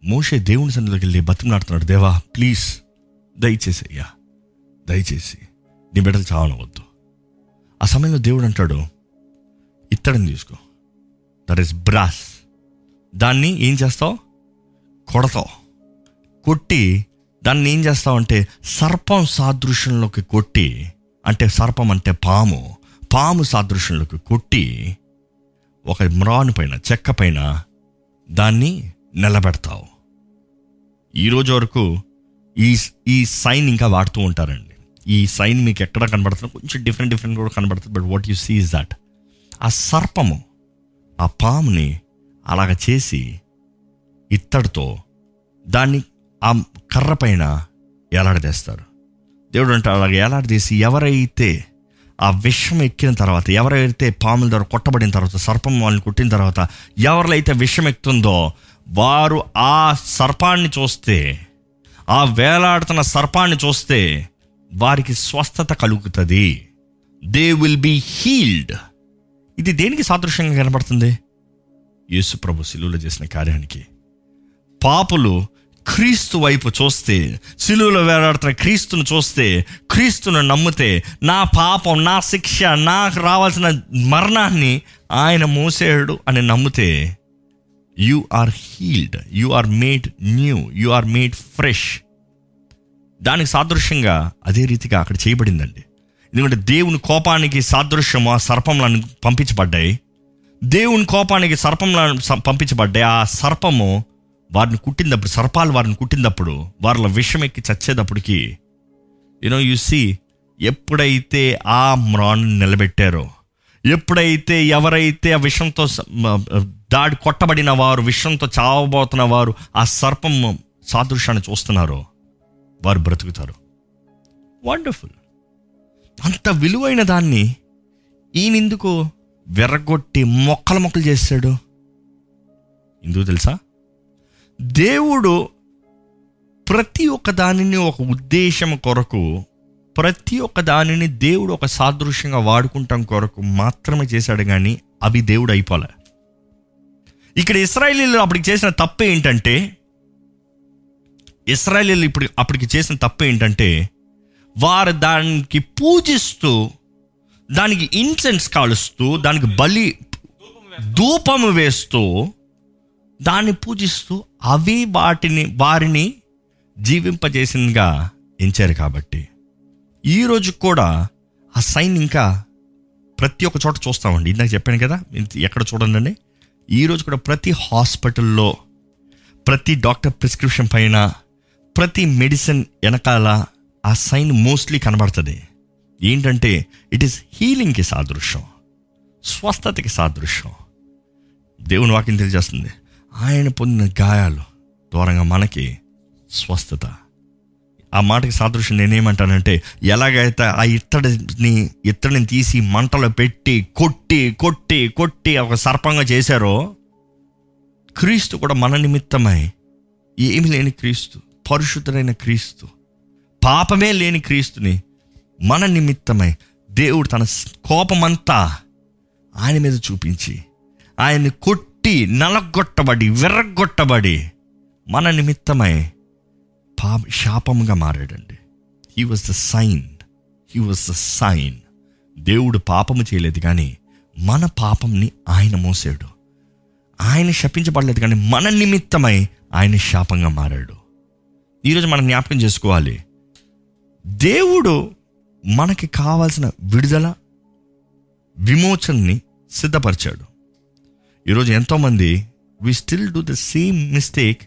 మోషే దేవుని సన్నిధిలోకి వెళ్ళి బతిమలాడుతున్నాడు దేవా ప్లీజ్ దయచేసి అయ్యా. దయచేసి నీ బిడ్డలు చావనవద్దు. ఆ సమయంలో దేవుడు అంటాడు ఇత్తడిని తీసుకో. దట్ ఈస్ బ్రాస్ దాన్ని ఏం చేస్తావు? కొడతావు. కొట్టి దాన్ని ఏం చేస్తామంటే సర్పం సాదృశ్యంలోకి కొట్టి అంటే సర్పం అంటే పాము పాము సాదృశ్యంలోకి కొట్టి ఒక మ్రాను పైన చెక్క పైన దాన్ని నిలబెడతావు. ఈరోజు వరకు ఈ ఈ సైన్ ఇంకా వాడుతూ ఉంటారండి. ఈ సైన్ మీకు ఎక్కడ కనబడుతుంది కొంచెం డిఫరెంట్ డిఫరెంట్ కూడా కనబడుతుంది but what you see is that ఆ సర్పము ఆ పాముని అలాగ చేసి ఇత్తడితో దాన్ని ఆ కర్ర పైన ఎలాడదీస్తారు దేవుడు అంటే అలాగ ఎలాడదీసి ఎవరైతే ఆ విషం ఎక్కిన తర్వాత ఎవరైతే పాముల ద్వారా కొట్టబడిన తర్వాత సర్పం వాళ్ళని కొట్టిన తర్వాత ఎవరిలైతే విషం ఎక్కుతుందో వారు ఆ సర్పాన్ని చూస్తే ఆ వేలాడుతున్న సర్పాన్ని చూస్తే వారికి స్వస్థత కలుగుతుంది. దే విల్ బీ హీల్డ్ ఇది దేనికి సాదృశ్యంగా కనబడుతుంది? యేసు ప్రభు శిలువలో చేసిన కార్యానికి. పాపులు క్రీస్తు వైపు చూస్తే సిలువలో వేలాడుతున్న క్రీస్తును చూస్తే క్రీస్తును నమ్మితే నా పాపం నా శిక్ష నాకు రావాల్సిన మరణాన్ని ఆయన మోసేడు అని నమ్మితే you are healed you are made new you are made fresh దానికి సాదృశ్యంగా అదే రీతిగా అక్కడ చేయబడిందండి. ఎందుకంటే దేవుని కోపానికి సాదృశ్యము ఆ సర్పంలను పంపించబడ్డాయి. దేవుని కోపానికి సర్పంలను స- పంపించబడ్డాయి. ఆ సర్పము వారిని కుట్టినప్పుడు సర్పాలు వారిని కుట్టినప్పుడు వారిలో విషం ఎక్కి చచ్చేటప్పటికి యూనో యు సి ఎప్పుడైతే ఆ మ్రాన్ నిలబెట్టారో ఎప్పుడైతే ఎవరైతే ఆ విషంతో దాడి కొట్టబడిన వారు విషంతో చావబోతున్న వారు ఆ సర్పం సాదృశ్యాన్ని చూస్తున్నారో వారు బ్రతుకుతారు. వండర్ఫుల్ అంత విలువైన దాన్ని ఈయనెందుకు వెర్రగొట్టి మొక్కలు మొక్కలు చేశాడు ఎందుకు తెలుసా? దేవుడు ప్రతి ఒక్క దానిని ఒక ఉద్దేశం కొరకు ప్రతి ఒక్క దానిని దేవుడు ఒక సాదృశ్యంగా వాడుకుంటాం కొరకు మాత్రమే చేశాడు కానీ అవి దేవుడు అయిపోలే. ఇక్కడ ఇస్రాయలీలు అప్పటికి చేసిన తప్పు ఏంటంటే ఇస్రాయలీలు ఇప్పుడు అప్పటికి చేసిన తప్పు ఏంటంటే వారు దానికి పూజిస్తూ దానికి ఇన్సెన్స్ కాలుస్తూ దానికి బలి ధూపము వేస్తూ దాన్ని పూజిస్తూ అవి వాటిని వారిని జీవింపజేసిందిగా ఎంచారు కాబట్టి. ఈరోజు కూడా ఆ సైన్ ఇంకా ప్రతి ఒక్క చోట చూస్తామండి. ఇందాక చెప్పాను కదా ఎక్కడ చూడండి? ఈరోజు కూడా ప్రతి హాస్పిటల్లో ప్రతి డాక్టర్ ప్రిస్క్రిప్షన్ పైన ప్రతి మెడిసిన్ వెనకాల ఆ సైన్ మోస్ట్లీ కనబడుతుంది. ఏంటంటే ఇట్ ఈస్ హీలింగ్కి సాదృశ్యం. స్వస్థతకి సాదృశ్యం. దేవుని వాక్యం తెలియజేస్తుంది. ఆయన పొందిన గాయాలు దూరంగా మనకి స్వస్థత. ఆ మాటకి సాదృశ్యం నేనేమంటానంటే ఎలాగైతే ఆ ఇత్తడిని ఇత్తడిని తీసి మంటలో పెట్టి కొట్టి కొట్టి కొట్టి ఒక సర్పంగా చేశారో క్రీస్తు కూడా మన నిమిత్తమై ఏమి లేని క్రీస్తు పరిశుద్ధుడైన క్రీస్తు పాపమే లేని క్రీస్తుని మన నిమిత్తమై దేవుడు తన కోపమంతా ఆయన మీద చూపించి ఆయన్ని కొట్టి నలగొట్టబడి విర్రగొట్టబడి మన నిమిత్తమై పా శాపముగా మారాడండి. He was the sign he was the sign దేవుడు పాపము చేయలేదు కానీ మన పాపంని ఆయన మోసాడు. ఆయన శపించబడలేదు కానీ మన నిమిత్తమై ఆయన శాపంగా మారాడు. ఈరోజు మనం జ్ఞాపకం చేసుకోవాలి. దేవుడు మనకి కావాల్సిన విడుదల విమోచనని సిద్ధపరిచాడు. ఈరోజు ఎంతోమంది we still do the same mistake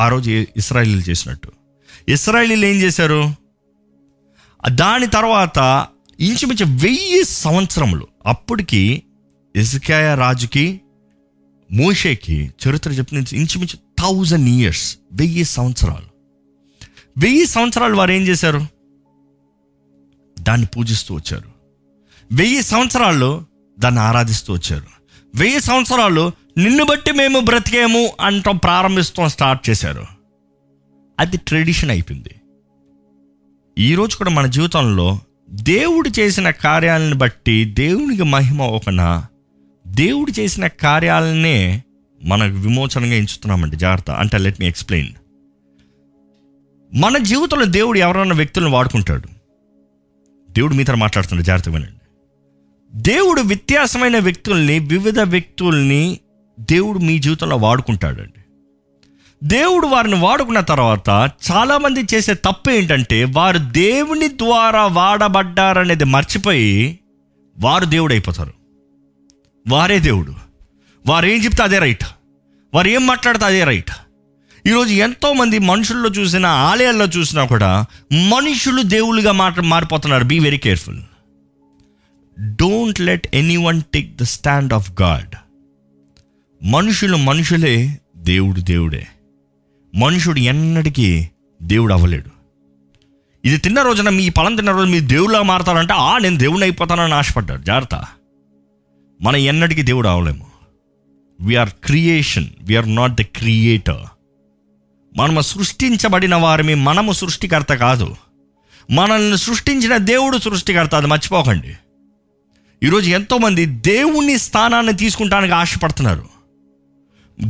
ఆ రోజు ఇస్రాయలీలు చేసినట్టు. ఇస్రాయలీలు ఏం చేశారు? దాని తర్వాత ఇంచుమించు వెయ్యి సంవత్సరములు అప్పటికి ఇసుకాయ రాజుకి మోషేకి చరిత్ర చెప్పిన ఇంచుమించు థౌజండ్ ఇయర్స్ వెయ్యి సంవత్సరాలు. వెయ్యి సంవత్సరాలు వారు ఏం చేశారు? దాన్ని పూజిస్తూ వచ్చారు. వెయ్యి సంవత్సరాల్లో దాన్ని ఆరాధిస్తూ వచ్చారు. వెయ్యి సంవత్సరాలు నిన్ను బట్టి మేము బ్రతికేము అంటాం ప్రారంభిస్తాం స్టార్ట్ చేశారు. అది ట్రెడిషన్ అయిపోయింది. ఈరోజు కూడా మన జీవితంలో దేవుడు చేసిన కార్యాలను బట్టి దేవునికి మహిమ ఒకన? దేవుడు చేసిన కార్యాలనే మనకు విమోచనగా ఎంచుతున్నామండి. జాగ్రత్త. అంటే లెట్ మీ ఎక్స్ప్లెయిన్ మన జీవితంలో దేవుడు ఎవరైనా వ్యక్తులను వాడుకుంటాడు? దేవుడు మీతో మాట్లాడుతున్నాడు జాగ్రత్తగా వినండి. దేవుడు వ్యత్యాసమైన వ్యక్తుల్ని వివిధ వ్యక్తుల్ని దేవుడు మీ జీవితంలో వాడుకుంటాడండి. దేవుడు వారిని వాడుకున్న తర్వాత చాలామంది చేసే తప్పు ఏంటంటే వారు దేవుని ద్వారా వాడబడ్డారనేది మర్చిపోయి వారు దేవుడు అయిపోతారు వారే దేవుడు. వారు ఏం చెప్తే అదే రైట్. వారు ఏం మాట్లాడితే అదే రైట్. ఈరోజు ఎంతోమంది మనుషుల్లో చూసిన ఆలయాల్లో చూసినా కూడా మనుషులు దేవుళ్ళుగా మాట మారిపోతున్నారు. Be very careful don't let any one take the stand of God మనుషులు మనుషులే దేవుడు దేవుడే. మనుషుడు ఎన్నటికీ దేవుడు అవ్వలేడు. ఇది తిన్న రోజున మీ పలం తిన్న రోజు మీ దేవుళ్ళగా మారతారంటే ఆ నేను దేవుని అయిపోతానని ఆశపడ్డాడు. జాగ్రత్త. మనం ఎన్నటికీ దేవుడు అవ్వలేము. We are creation we are not the creator మనము సృష్టించబడిన వారిని మనము సృష్టికర్త కాదు. మనల్ని సృష్టించిన దేవుడు సృష్టికర్త అది మర్చిపోకండి. ఈరోజు ఎంతోమంది దేవుని స్థానాన్ని తీసుకుంటానికి ఆశపడుతున్నారు.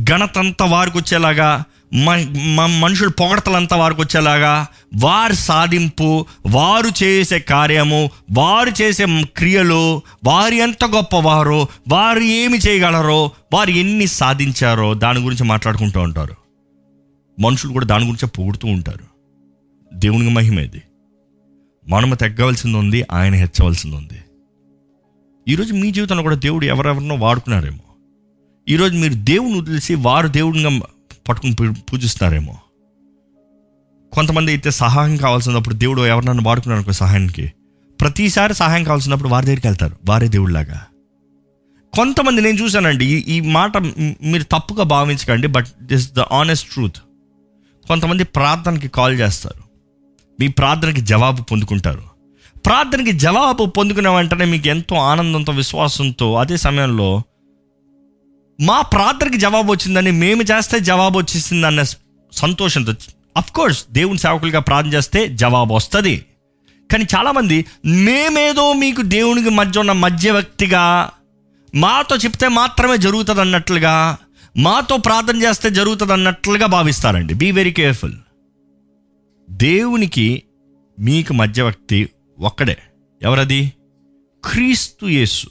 ఘనతంతా వారికి వచ్చేలాగా మనుషులు పొగడతలంతా వారికి వచ్చేలాగా వారి సాధింపు వారు చేసే కార్యము వారు చేసే క్రియలు వారు ఎంత గొప్పవారో వారు ఏమి చేయగలరో వారు ఎన్ని సాధించారో దాని గురించి మాట్లాడుకుంటూ ఉంటారు. మనుషులు కూడా దాని గురించే పొగుడుతూ ఉంటారు. దేవునికి మహిమేది మనము తగ్గవలసింది ఉంది ఆయన హెచ్చవలసింది ఉంది ఈరోజు మీ జీవితంలో కూడా దేవుడు ఎవరెవరినో వాడుకున్నారేమో. ఈరోజు మీరు దేవుని వదిలేసి వారు దేవుడిగా పట్టుకుని పూజిస్తున్నారేమో. కొంతమంది అయితే సహాయం కావాల్సినప్పుడు దేవుడు ఎవరినన్నా వాడుకున్నారు అనుకో సహాయానికి. ప్రతిసారి సహాయం కావాల్సినప్పుడు వారి దగ్గరికి వెళ్తారు వారే దేవుళ్ళలాగా. కొంతమంది నేను చూశానండి ఈ ఈ మాట మీరు తప్పుగా భావించకండి but this the honest truth. కొంతమంది ప్రార్థనకి కాల్ చేస్తారు మీ ప్రార్థనకి జవాబు పొందుకుంటారు. ప్రార్థనకి జవాబు పొందుకున్న వెంటనే మీకు ఎంతో ఆనందంతో విశ్వాసంతో అదే సమయంలో మా ప్రార్థనకి జవాబు వచ్చిందని మేము చేస్తే జవాబు వచ్చేసింది అన్న సంతోషంతో అఫ్ కోర్స్ దేవుని సేవకులుగా ప్రార్థన చేస్తే జవాబు వస్తుంది. కానీ చాలామంది మేమేదో మీకు దేవునికి మధ్య ఉన్న మధ్యవ్యక్తిగా మాతో చెప్తే మాత్రమే జరుగుతుంది అన్నట్లుగా మాతో ప్రార్థన చేస్తే జరుగుతుంది అన్నట్లుగా భావిస్తారండి. బీ వెరీ కేర్ఫుల్ దేవునికి మీకు మధ్యవ్యక్తి ఒక్కడే. ఎవరది? క్రీస్తు యేసు.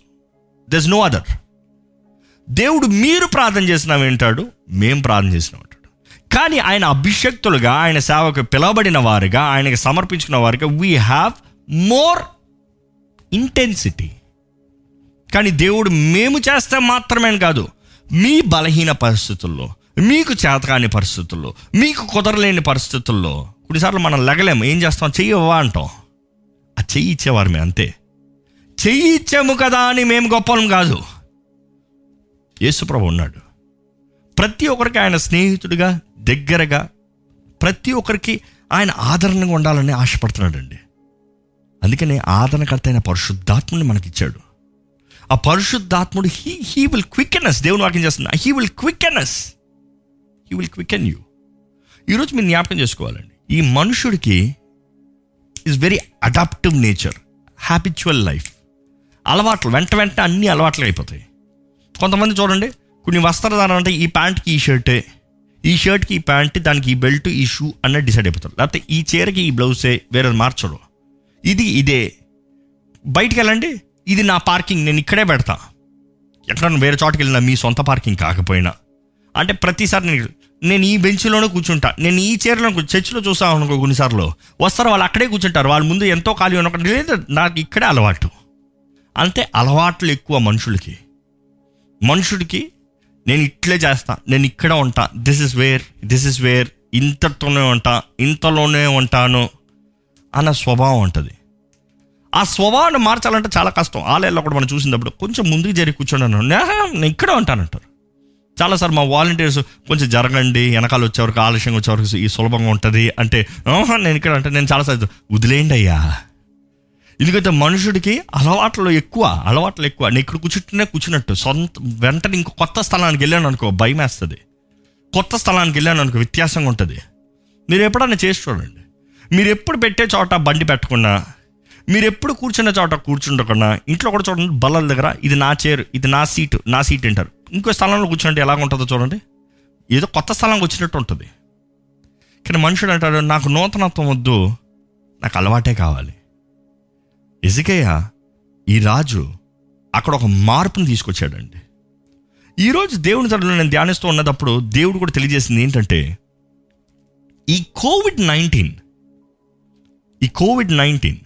దస్ నో అదర్ దేవుడు మీరు ప్రార్థన చేసినా వింటాడు మేము ప్రార్థన చేసినా ఉంటాడు కానీ ఆయన అభిషక్తులుగా ఆయన సేవకు పిలవబడిన వారుగా ఆయనకు సమర్పించుకున్న వారుగా వీ హ్యావ్ మోర్ ఇంటెన్సిటీ కానీ దేవుడు మేము చేస్తే మాత్రమే కాదు. మీ బలహీన పరిస్థితుల్లో మీకు చేతకాని పరిస్థితుల్లో మీకు కుదరలేని పరిస్థితుల్లో కొన్నిసార్లు మనం లెగలేము. ఏం చేస్తాం? చెయ్యవా అంటాం. ఆ చెయ్యి ఇచ్చేవారు మేము అంతే. చెయ్యి ఇచ్చాము కదా అని మేము గొప్పలం కాదు. యేసుప్రభు ఉన్నాడు. ప్రతి ఒక్కరికి ఆయన స్నేహితుడిగా దగ్గరగా ప్రతి ఒక్కరికి ఆయన ఆదరణగా ఉండాలని ఆశపడుతున్నాడండి. అందుకనే ఆదరణకర్త అయిన పరిశుద్ధాత్ముని మనకిచ్చాడు. ఆ పరిశుద్ధాత్ముడు హీ హీ విల్ క్వికెనస్ దేవుని వాక్యం చేస్తున్నా he will quicken us he will quicken you ఈరోజు మీరు జ్ఞాపకం చేసుకోవాలండి. ఈ మనుషుడికి is very adaptive nature habitual life అలవాట్లు వెంట వెంట అన్ని అలవాట్లు అయిపోతాయి కొంతమంది చూడండి కొన్ని వస్త్రధారణ అంటే ఈ ప్యాంట్కి ఈ షర్టే ఈ షర్ట్కి ఈ ప్యాంట్ దానికి ఈ బెల్ట్ ఈ షూ అన్నది డిసైడ్ అయిపోతారు. లేకపోతే ఈ చీరకి ఈ బ్లౌజే వేరే మార్చడు ఇది ఇదే. బయటికి వెళ్ళండి ఇది నా పార్కింగ్ నేను ఇక్కడే పెడతా. ఎక్కడన్నా వేరే చోటుకి వెళ్ళినా మీ సొంత పార్కింగ్ కాకపోయినా. అంటే ప్రతిసారి నేను నేను ఈ బెంచ్లోనే కూర్చుంటా. నేను ఈ చీరలో చర్చిలో చూసా అనుకో కొన్నిసార్లు. వస్తారు వాళ్ళు అక్కడే కూర్చుంటారు. వాళ్ళ ముందు ఎంతో ఖాళీ ఉన్న లేదు నాకు ఇక్కడే అలవాటు. అంతే అలవాట్లు ఎక్కువ మనుషులకి. మనుషుడికి నేను ఇట్లే చేస్తా నేను ఇక్కడ ఉంటా this is where this is where ఇంతతోనే ఉంటా ఇంతలోనే ఉంటాను అన్న స్వభావం ఉంటుంది. ఆ స్వభావాన్ని మార్చాలంటే చాలా కష్టం. ఆలయాల్లో కూడా మనం చూసినప్పుడు కొంచెం ముందుకు జరిగి కూర్చోండి నేను ఇక్కడే ఉంటానంటారు. చాలాసార్లు మా వాలంటీర్స్ కొంచెం జరగండి వెనకాల వచ్చేవరకు ఆలస్యంగా వచ్చేవరకు ఈ సులభంగా ఉంటుంది అంటే నేను ఇక్కడ అంటే నేను చాలాసార్లు వదిలేయండి అయ్యా. ఎందుకంటే మనుషుడికి అలవాట్లు ఎక్కువ అలవాట్లు ఎక్కువ. నేను ఇక్కడ కూర్చుంటేనే కూర్చున్నట్టు. సొంత వెంటనే ఇంకో కొత్త స్థలానికి వెళ్ళాను అనుకో భయం వేస్తుంది. కొత్త స్థలానికి వెళ్ళాను అనుకో వ్యత్యాసంగా ఉంటుంది. మీరు ఎప్పుడన్నా చేసి చూడండి. మీరు ఎప్పుడు పెట్టే చోట బండి పెట్టకుండా మీరు ఎప్పుడు కూర్చున్న చోట కూర్చుండకుండా ఇంట్లో కూడా చూడండి బల్లల దగ్గర ఇది నా చైర్ ఇది నా సీటు నా సీట్ అంటారు. ఇంకో స్థలంలో కూర్చుంటే ఎలాగ ఉంటుందో చూడండి. ఏదో కొత్త స్థలానికి వచ్చినట్టు ఉంటుంది. కానీ మనుషుడు అంటాడు నాకు నూతనత్వం వద్దు నాకు అలవాటే కావాలి. ఎజికయ్య ఈ రాజు అక్కడ ఒక మార్పును తీసుకొచ్చాడండి. ఈరోజు దేవుని తరలో నేను ధ్యానిస్తూ ఉన్నప్పుడు దేవుడు కూడా తెలియజేసింది ఏంటంటే ఈ కోవిడ్ నైన్టీన్ ఈ కోవిడ్ నైన్టీన్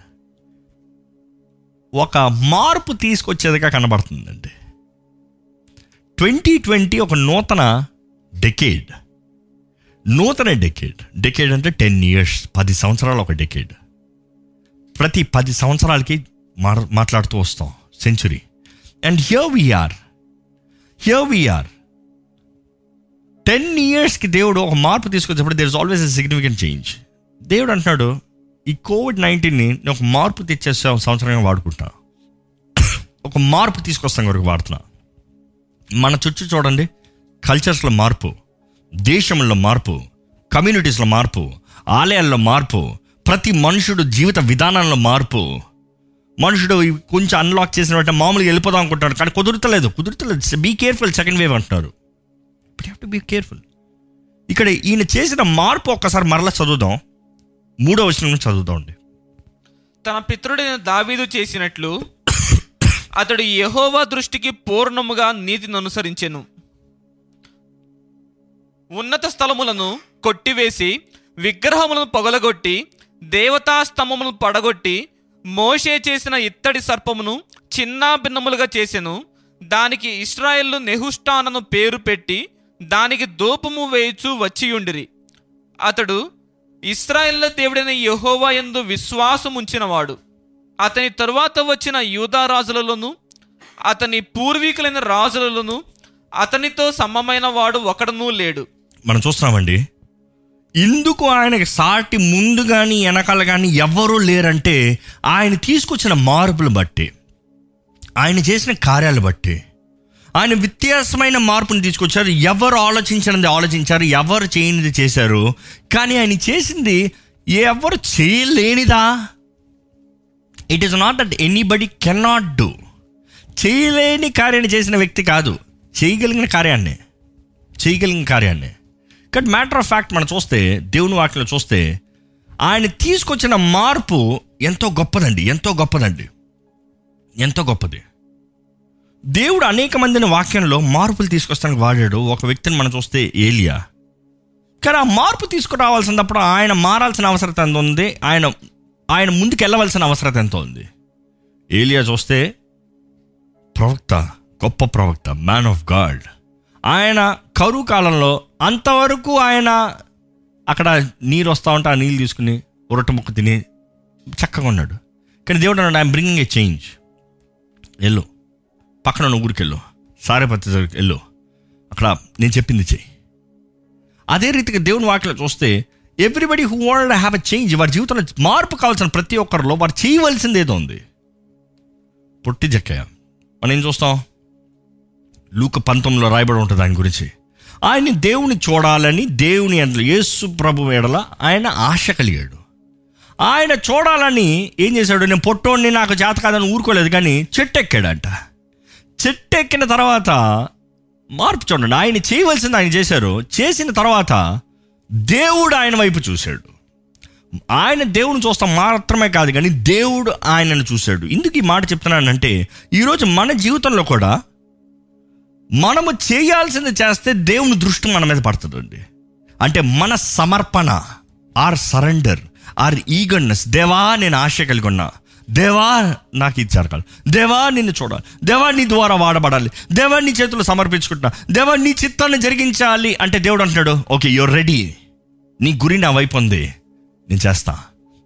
ఒక మార్పు తీసుకొచ్చేదిగా కనబడుతుందండి. ట్వంటీ ట్వంటీ ఒక నూతన డెకేడ్ నూతన డెకేడ్ డెకేడ్ అంటే టెన్ ఇయర్స్ పది సంవత్సరాలు ఒక డెకేడ్. ప్రతి పది సంవత్సరాలకి మాట్లాడుతూ వస్తాం. Century and here we are here we are ten ఇయర్స్కి దేవుడు ఒక మార్పు తీసుకొచ్చినప్పుడు there is always a significant change దేవుడు అంటున్నాడు ఈ కోవిడ్ నైన్టీన్ని నేను ఒక మార్పు తెచ్చే సంవత్సరంగా వాడుకుంటా. ఒక మార్పు తీసుకొస్తాం వరకు వాడుతున్నా. మన చుట్టూ చూడండి కల్చర్స్లో మార్పు దేశంలో మార్పు కమ్యూనిటీస్లో మార్పు ఆలయాల్లో మార్పు ప్రతి మనుషుడు జీవిత విధానంలో మార్పు. మనుషుడు కొంచెం అన్లాక్ చేసిన వెంటనే మామూలుగా వెళ్ళిపోదాం అనుకుంటాడు కానీ కుదురుతలేదు కుదురుతలేదు. బీ కేర్ఫుల్ సెకండ్ వేవ్ అంటున్నారు. But have to be careful ఇక్కడ ఈయన చేసిన మార్పు ఒక్కసారి మరలా చదువుదాం. మూడో వచనం నుంచి చదువుదాం అండి. తన పితృడైన దావీదు చేసినట్లు అతడు యహోవా దృష్టికి పూర్ణముగా నీతిని అనుసరించెను. ఉన్నత స్థలములను కొట్టివేసి విగ్రహములను పొగలగొట్టి దేవతాస్తంభమును పడగొట్టి మోషే చేసిన ఇత్తడి సర్పమును చిన్నా భిన్నములుగా చేసెను. దానికి ఇస్రాయేళ్ళు నెహుష్టానను పేరు పెట్టి దానికి దోపము వేయుచు వచ్చియుండిరి. అతడు ఇస్రాయేళ్ళ దేవుడైన యెహోవా ఎందు విశ్వాసముంచినవాడు. అతని తరువాత వచ్చిన యూదా రాజులలోను అతని పూర్వీకులైన రాజులలోను అతనితో సమమైన వాడు ఒకడనూ లేడు. మనం చూస్తున్నామండి ఇందుకు ఆయనకి సాటి ముందు కానీ వెనకాల కానీ ఎవ్వరూ లేరంటే ఆయన తీసుకొచ్చిన మార్పులు బట్టి ఆయన చేసిన కార్యాలు బట్టి ఆయన వ్యత్యాసమైన మార్పుని తీసుకొచ్చారు. ఎవరు ఆలోచించినది ఆలోచించారు ఎవరు చేయనిది చేశారు కానీ ఆయన చేసింది ఎవరు చేయలేనిదా? It is not that anybody cannot do చేయలేని కార్యాన్ని చేసిన వ్యక్తి కాదు. చేయగలిగిన కార్యాన్ని. చేయగలిగిన కార్యాన్ని. కానీ మ్యాటర్ ఆఫ్ ఫ్యాక్ట్ మనం చూస్తే దేవుని వాటిలో చూస్తే ఆయన తీసుకొచ్చిన మార్పు ఎంతో గొప్పదండి ఎంతో గొప్పదండి. ఎంతో గొప్పది. దేవుడు అనేక మందిని వాక్యంలో మార్పులు తీసుకొస్తానికి వాడాడు. ఒక వ్యక్తిని మనం చూస్తే ఏలియా. కానీ ఆ మార్పు తీసుకురావాల్సినప్పుడు ఆయన మారాల్సిన అవసరం ఎంత ఉంది? ఆయన ఆయన ముందుకు వెళ్ళవలసిన అవసరం ఎంత ఉంది? ఏలియా చూస్తే ప్రవక్త గొప్ప ప్రవక్త మ్యాన్ ఆఫ్ గాడ్ ఆయన కరువు కాలంలో అంతవరకు ఆయన అక్కడ నీరు వస్తూ ఉంటే ఆ నీళ్ళు తీసుకుని ఉరట ముక్క తిని చక్కగా ఉన్నాడు. కానీ దేవుడు అన్నాడు ఐఎమ్ బ్రింగింగ్ ఏ చేంజ్ వెళ్ళు. పక్కన ఉన్న ఊరికి వెళ్ళు. సారేపత్తి వెళ్ళు. అక్కడ నేను చెప్పింది చెయ్యి. అదే రీతిగా దేవుని వాటిలో చూస్తే everybody who want have a change వారి జీవితంలో మార్పు కావాల్సిన ప్రతి ఒక్కరిలో వారు చేయవలసింది ఏదో ఉంది. పొట్టి జక్కయ్య మనం ఏం చూస్తాం? లూక పంతొమ్మిదిలో రాయబడి ఉంటుంది దాని గురించి. ఆయన్ని దేవుని చూడాలని దేవుని అందులో యేసు ప్రభు ఎడల ఆయన ఆశ కలిగాడు. ఆయన చూడాలని ఏం చేశాడు? నేను పొట్టోడిని నాకు చేత కాదని ఊరుకోలేదు కానీ చెట్టు ఎక్కాడంట చెట్టు ఎక్కిన తర్వాత మార్పు చూడండి. ఆయన చేయవలసింది ఆయన చేశారు. చేసిన తర్వాత దేవుడు ఆయన వైపు చూశాడు. ఆయన దేవుని చూస్తాం మాత్రమే కాదు కానీ దేవుడు ఆయనను చూశాడు. ఎందుకు ఈ మాట చెప్తున్నానంటే ఈరోజు మన జీవితంలో కూడా మనము చేయాల్సింది చేస్తే దేవుని దృష్టి మన మీద పడుతుందండి. అంటే మన సమర్పణ ఆర్ సరెండర్ ఆర్ ఈగర్నెస్ దేవా నేను ఆశ కలిగి ఉన్నా. దేవా నాకు ఇది జరగాలి. దేవా నిన్ను చూడాలి. దేవా నీ ద్వారా వాడబడాలి. దేవా నీ చేతులు సమర్పించుకుంటున్నా. దేవా నీ చిత్తాన్ని జరిగించాలి అంటే దేవుడు అంటున్నాడు ఓకే యువర్ రెడీ నీ గురి నా వైపు ఉంది. నేను చేస్తా.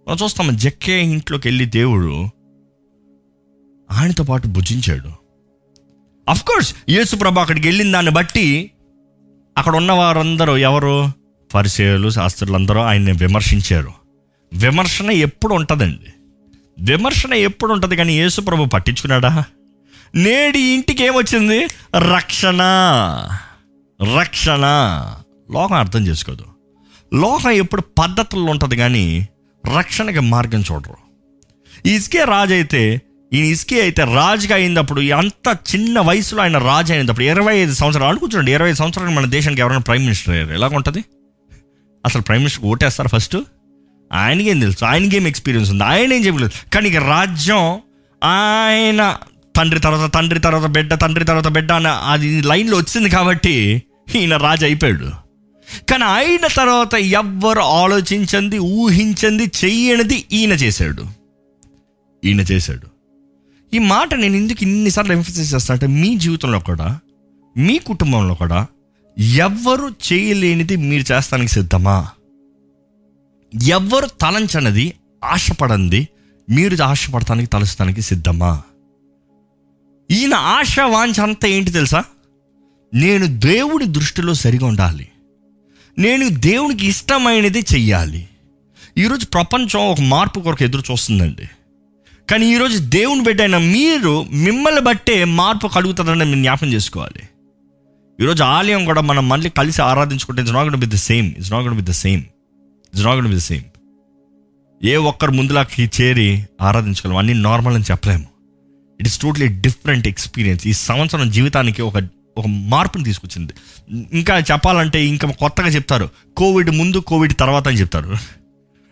మనం చూస్తాము జక్కే ఇంట్లోకి వెళ్ళి దేవుడు ఆయనతో పాటు భుజించాడు. కోర్స్ యేసు ప్రభు అక్కడికి వెళ్ళిన దాన్ని బట్టి అక్కడ ఉన్న వారందరూ ఎవరు? పరిచయాలు శాస్త్రులందరూ ఆయన్ని విమర్శించారు. విమర్శన ఎప్పుడు ఉంటుందండి? విమర్శన ఎప్పుడు ఉంటుంది కానీ యేసు ప్రభు పట్టించుకున్నాడా? నేడి ఇంటికి ఏమొచ్చింది? రక్షణ. రక్షణ. లోకం అర్థం చేసుకోదు. లోకం ఎప్పుడు పద్ధతుల్లో ఉంటుంది కానీ రక్షణకి మార్గం చూడరు. ఈ ఇసుకే రాజు అయితే ఈ ఇసుకే అయితే రాజుగా అయినప్పుడు అంత చిన్న వయసులో ఆయన రాజు అయినప్పుడు ఇరవై ఐదు సంవత్సరాలు అనుకుంటున్నాడు ఇరవై ఐదు సంవత్సరాలు మన దేశానికి ఎవరైనా ప్రైమ్ మినిస్టర్ అయ్యారు ఎలా ఉంటుంది అసలు ప్రైమ్ మినిస్టర్ ఓటేస్తారు ఫస్ట్? ఆయనకేం తెలుసు ఆయనకేం ఎక్స్పీరియన్స్ ఉంది ఆయన ఏం చెప్పలేదు. కానీ ఇక రాజ్యం ఆయన తండ్రి తర్వాత తండ్రి తర్వాత బిడ్డ తండ్రి తర్వాత బిడ్డ అన్న అది లైన్లో వచ్చింది కాబట్టి ఈయన రాజు అయిపోయాడు. కానీ అయిన తర్వాత ఎవ్వరు ఆలోచించింది ఊహించింది చెయ్యనిది ఈయన చేశాడు. ఈయన చేశాడు. ఈ మాట నేను ఎందుకు ఇన్నిసార్లు ఎంఫసిస్ చేస్తాను అంటే మీ జీవితంలో కూడా మీ కుటుంబంలో కూడా ఎవ్వరు చేయలేనిది మీరు చేస్తానికి సిద్ధమా? ఎవ్వరు తలంచనది ఆశపడంది మీరు ఆశపడటానికి తలుస్తానికి సిద్ధమా? ఈయన ఆశ వాంఛ అంతా ఏంటి తెలుసా? నేను దేవుడి దృష్టిలో సరిగా ఉండాలి. నేను దేవునికి ఇష్టమైనది చెయ్యాలి. ఈరోజు ప్రపంచం ఒక మార్పు కొరకు ఎదురు చూస్తుందండి. కానీ ఈరోజు దేవుని బిడ్డైన మీరు మిమ్మల్ని బట్టే మార్పు కలుగుతుందని మీరు జ్ఞాపం చేసుకోవాలి. ఈరోజు ఆలయం కూడా మనం మళ్ళీ కలిసి ఆరాధించుకుంటే it's not with the same it's not with the same it's not with the same ఏ ఒక్కరు ముందులాకి చేరి ఆరాధించగలం అన్ని నార్మల్ అని చెప్పలేము. It is totally different experience ఈ సంవత్సరం జీవితానికి ఒక ఒక మార్పుని తీసుకొచ్చింది. ఇంకా చెప్పాలంటే ఇంకా కొత్తగా చెప్తారు. కోవిడ్ ముందు కోవిడ్ తర్వాత అని చెప్తారు.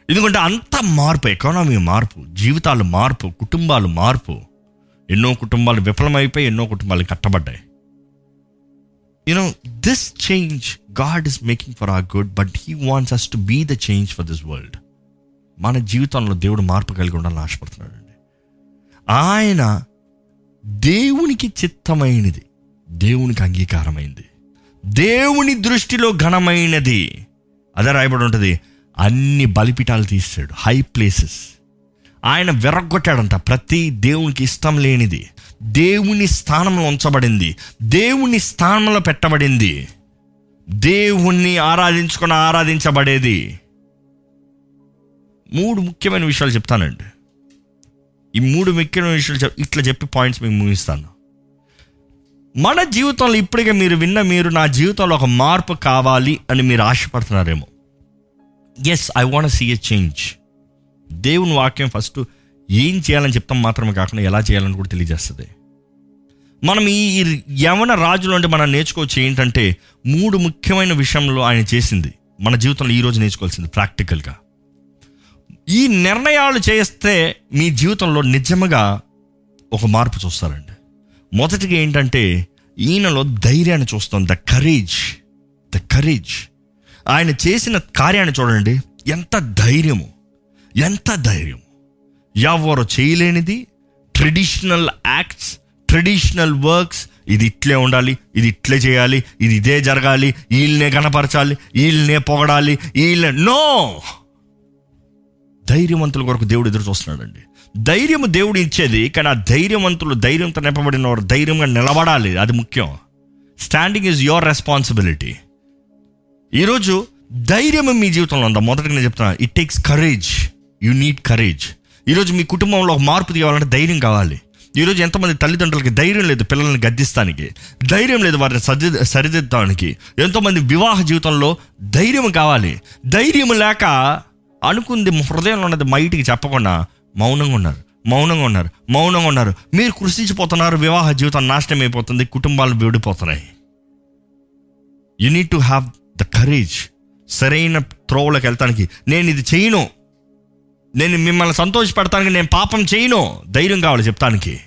ఎందుకంటే అంత మార్పు ఎకానమీ మార్పు జీవితాలు మార్పు కుటుంబాలు మార్పు. ఎన్నో కుటుంబాలు విఫలమైపోయి ఎన్నో కుటుంబాలు కట్టబడ్డాయి. You know this change God is making for our good but he wants us to be the change for this world మన జీవితంలో దేవుడు మార్పు కలిగి ఉండాలని ఆశపడుతున్నాడు అండి. ఆయన దేవునికి చిత్తమైనది దేవునికి అంగీకారమైంది. దేవుని దృష్టిలో ఘనమైనది. అదే రాయబడి ఉంటుంది అన్ని బలిపీఠాలు తీసాడు హై ప్లేసెస్ ఆయన విరగొట్టాడంట ప్రతి దేవునికి ఇష్టం లేనిది దేవుని స్థానంలో ఉంచబడింది దేవుని స్థానంలో పెట్టబడింది దేవుణ్ణి ఆరాధించుకుని ఆరాధించబడేది. మూడు ముఖ్యమైన విషయాలు చెప్తానండి. ఈ మూడు ముఖ్యమైన విషయాలు ఇట్లా చెప్పి పాయింట్స్ మీకు ముగిస్తాను. మన జీవితంలో ఇప్పటికే మీరు విన్న మీరు నా జీవితంలో ఒక మార్పు కావాలి అని మీరు ఆశపడుతున్నారేమో. Yes I want see a change దేవుని వాక్యం ఫస్ట్ ఏం చేయాలని చెప్తాం మాత్రమే కాకుండా ఎలా చేయాలని కూడా తెలియజేస్తుంది. మనం ఈ యవన రాజులు అంటే మనం నేర్చుకోవచ్చు ఏంటంటే మూడు ముఖ్యమైన విషయంలో ఆయన చేసింది. మన జీవితంలో ఈరోజు నేర్చుకోవాల్సింది ప్రాక్టికల్గా ఈ నిర్ణయాలు చేస్తే మీ జీవితంలో నిజంగా ఒక మార్పు చూస్తారండి. మొదటిగా ఏంటంటే ఈయనలో ధైర్యాన్ని చూస్తాం. ద కరేజ్ ద కరేజ్ ఆయన చేసిన కార్యాన్ని చూడండి. ఎంత ధైర్యము. ఎంత ధైర్యం ఎవరు చేయలేనిది. ట్రెడిషనల్ యాక్ట్స్ ట్రెడిషనల్ వర్క్స్ ఇది ఇట్లే ఉండాలి ఇది ఇట్లే చేయాలి ఇది ఇదే జరగాలి వీళ్ళనే కనపరచాలి వీళ్ళనే పొగడాలి వీళ్ళ నో! ధైర్యవంతుల కొరకు దేవుడు ఎదురు చూస్తున్నాడండి. ధైర్యము దేవుడు ఇచ్చేది కానీ ఆ ధైర్యవంతులు ధైర్యంతో నింపబడిన వారు ధైర్యంగా నిలబడాలి అది ముఖ్యం. స్టాండింగ్ ఈజ్ యువర్ రెస్పాన్సిబిలిటీ ఈరోజు ధైర్యం మీ జీవితంలో ఉందా? మొదటిగా నేను చెప్తున్నా it takes courage you need courage ఈరోజు మీ కుటుంబంలో ఒక మార్పు తీయాలంటే ధైర్యం కావాలి. ఈరోజు ఎంతమంది తల్లిదండ్రులకి ధైర్యం లేదు పిల్లల్ని గద్దిస్తానికి ధైర్యం లేదు వారిని సరి సరిదిద్దడానికి. ఎంతోమంది వివాహ జీవితంలో ధైర్యం కావాలి. ధైర్యం లేక అనుకుంది హృదయంలో ఉన్నది బయటికి చెప్పకుండా మౌనంగా ఉన్నారు. మౌనంగా ఉన్నారు. మౌనంగా ఉన్నారు. మీరు కృషించిపోతున్నారు వివాహ జీవితం నాశనం అయిపోతుంది కుటుంబాలు విడిపోతున్నాయి. You need to have the courage సరైన త్రోవలోకి వెళ్తానికి నేను ఇది చేయను. నేను మిమ్మల్ని సంతోషపెడతానికి నేను పాపం చేయను. ధైర్యం కావాలి చెప్తానికి.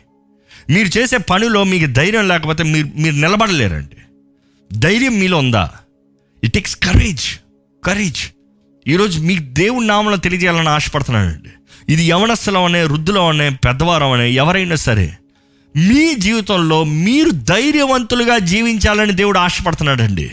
మీరు చేసే పనిలో మీకు ధైర్యం లేకపోతే మీరు మీరు నిలబడలేరండి. ధైర్యం మీలో ఉందా? ఇట్ టేక్స్ కరేజ్ కరేజ్ ఈరోజు మీకు దేవుని నామంలో తెలియజేయాలని ఆశపడుతున్నానండి. ఇది యవనస్తులం అనే వృద్ధులం అనే పెద్దవారం అనే ఎవరైనా సరే మీ జీవితంలో మీరు ధైర్యవంతులుగా జీవించాలని దేవుడు ఆశపడుతున్నాడండి.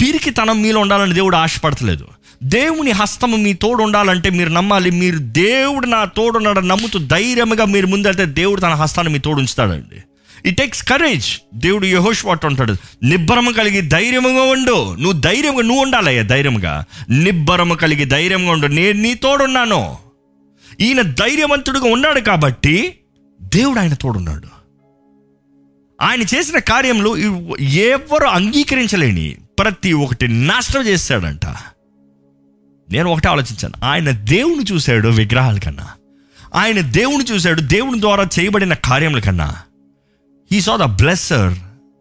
పిరికితనం మీలో ఉండాలని దేవుడు ఆశపడతలేదు. దేవుని హస్తము మీ తోడు ఉండాలంటే మీరు నమ్మాలి. మీరు దేవుడు నా తోడున్నాడని నమ్ముతూ ధైర్యంగా మీరు ముందెళ్తే దేవుడు తన హస్తాన్ని మీ తోడు ఉంచుతాడండి. ఇట్ టేక్స్ కరేజ్ దేవుడు యహోష్ వాట్ ఉంటాడు. నిబ్బరము కలిగి ధైర్యముగా ఉండు. నువ్వు ధైర్యంగా నువ్వు ఉండాలయ్యా ధైర్యంగా నిబ్బరము కలిగి ధైర్యంగా ఉండు. నేను నీ తోడున్నాను. ఈయన ధైర్యవంతుడుగా ఉన్నాడు కాబట్టి దేవుడు ఆయన తోడున్నాడు. ఆయన చేసిన కార్యంలో ఎవరు అంగీకరించలేని ప్రతి ఒక్కటి నాశనం చేస్తాడంట. నేను ఒకటే ఆలోచించాను. ఆయన దేవుని చూశాడు విగ్రహాల కన్నా. ఆయన దేవుని చూశాడు దేవుని ద్వారా చేయబడిన కార్యముల కన్నా. He saw the blesser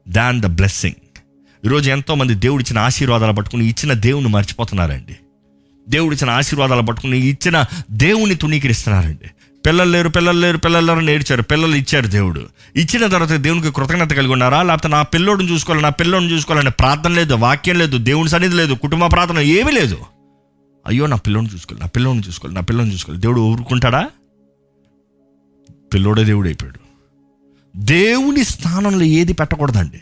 than the blessing ఈరోజు ఎంతోమంది దేవుడు ఇచ్చిన ఆశీర్వాదాలు పట్టుకుని ఇచ్చిన దేవుని మర్చిపోతున్నారండి. దేవుడు ఇచ్చిన ఆశీర్వాదాలు పట్టుకుని ఇచ్చిన దేవుని తుణీకరిస్తున్నారండి. పిల్లలు లేరు పిల్లలు లేరు పిల్లలు లేరు ఏడ్చారు. పిల్లలు ఇచ్చారు దేవుడు. ఇచ్చిన తర్వాత దేవునికి కృతజ్ఞత కలిగి ఉన్నారా? లేకపోతే నా పిల్లోడిని చూసుకోవాలి నా పిల్లోడిని చూసుకోవాలనే ప్రార్థన లేదు వాక్యం లేదు దేవుని సన్నిధి లేదు కుటుంబ ప్రార్థన ఏమీ లేదు. అయ్యో నా పిల్లోని చూసుకోవాలి నా పిల్లోని చూసుకోవాలి నా పిల్లోని చూసుకోవాలి. దేవుడు ఊరుకుంటాడా? పిల్లోడే దేవుడు అయిపోయాడు. దేవుని స్థానంలో ఏది పెట్టకూడదండి?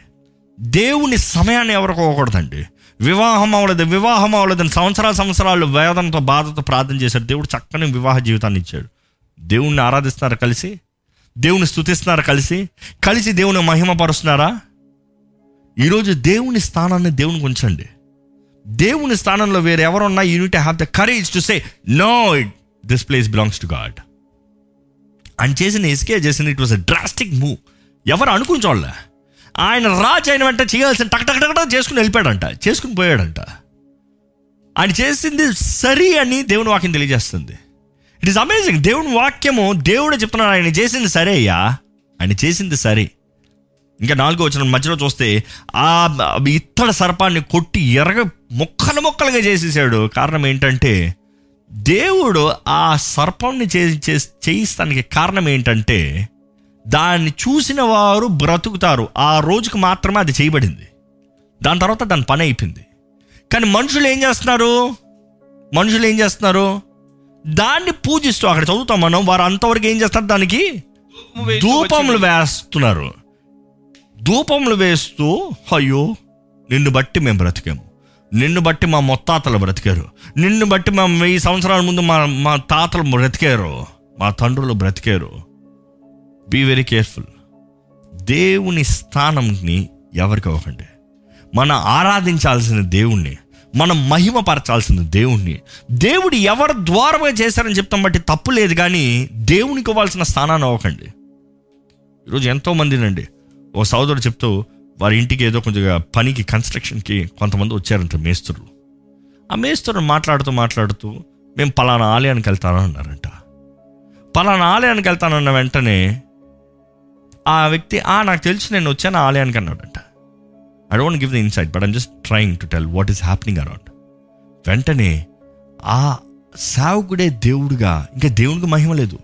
దేవుని సమయాన్ని ఎవరికి ఇవ్వకూడదండి? వివాహం అవ్వలేదు వివాహం అవ్వలేదని సంవత్సరాల సంవత్సరాలు వేదంతో బాధతో ప్రార్థన చేశాడు. దేవుడు చక్కని వివాహ జీవితాన్ని ఇచ్చాడు. దేవుణ్ణి ఆరాధిస్తున్నారు కలిసి? దేవుని స్తుతిస్తున్నారు కలిసి? కలిసి దేవుని మహిమపరుస్తున్నారా? ఈరోజు దేవుని స్థానాన్ని దేవునికి ఉంచండి. దేవుని స్థానంలో వేరే ఎవరున్నా you need have the courage to say no it this place belongs to God ఆయన చేసిన ఎస్కే చేసిన it was a drastic move ఎవరు అనుకుని ఆయన రాజు అయిన వెంట చేయాల్సిన టక్ టక్ టక్ టక్ చేసుకుని వెళ్ళిపోయాడంట చేసుకుని పోయాడంట. ఆయన చేసింది సరి అని దేవుని వాక్యం తెలియజేస్తుంది. ఇట్ ఇస్ అమేజింగ్ దేవుని వాక్యము దేవుడు చెప్తున్నాడు. ఆయన చేసింది సరే అయ్యా. ఆయన చేసింది సరే. ఇంకా నాలుగో వచ్చిన మధ్యలో చూస్తే ఆ ఇత్తడి సర్పాన్ని కొట్టి ఎరగ ముక్కలు ముక్కలుగా చేసేసాడు. కారణం ఏంటంటే దేవుడు ఆ సర్పాన్ని చేసి చేసి- చేయిస్తానికి కారణం ఏంటంటే దాన్ని చూసిన వారు బ్రతుకుతారు. ఆ రోజుకు మాత్రమే అది చేయబడింది. దాని తర్వాత దాని పని అయిపోయింది. కానీ మనుషులు ఏం చేస్తున్నారు? మనుషులు ఏం చేస్తున్నారు? దాన్ని పూజిస్తూ. అక్కడ చదువుతాం మనం. వారు అంతవరకు ఏం చేస్తారు దానికి? ధూపములు వేస్తున్నారు. ధూపములు వేస్తూ అయ్యో నిన్ను బట్టి మేము బ్రతికాము. నిన్ను బట్టి మా మొత్తాతలు బ్రతికారు. నిన్ను బట్టి మా వెయ్యి సంవత్సరాల ముందు మా మా తాతలు బ్రతికారు. మా తండ్రులు బ్రతికారు. బీ వెరీ కేర్ఫుల్ దేవుని స్థానంని ఎవరికి ఇవ్వకండి. మనం ఆరాధించాల్సిన దేవుణ్ణి మనం మహిమపరచాల్సింది దేవుణ్ణి. దేవుడు ఎవరి ద్వారమే చేశారని చెప్తాం బట్టి తప్పు లేదు కానీ దేవునికి ఇవ్వాల్సిన స్థానాన్ని అవ్వకండి. ఈరోజు ఎంతోమందినండి ఓ సోదరుడు చెప్తూ వారి ఇంటికి ఏదో కొంచెంగా పనికి కన్స్ట్రక్షన్కి కొంతమంది వచ్చారంట మేస్తులు ఆ మేస్తులు మాట్లాడుతూ మాట్లాడుతూ మేము పలానా ఆలయానికి వెళ్తాను అన్నారంట. పలానా ఆలయానికి వెళ్తానన్న వెంటనే ఆ వ్యక్తి ఆ నాకు తెలిసి నేను వచ్చాను ఆలయానికి అన్నాడంట. I don't give the insight but I'm just trying to tell what is happening around వెంటనే ఆ సేవకుడే దేవుడుగా ఇంకా దేవుడికి మహిమ లేదు.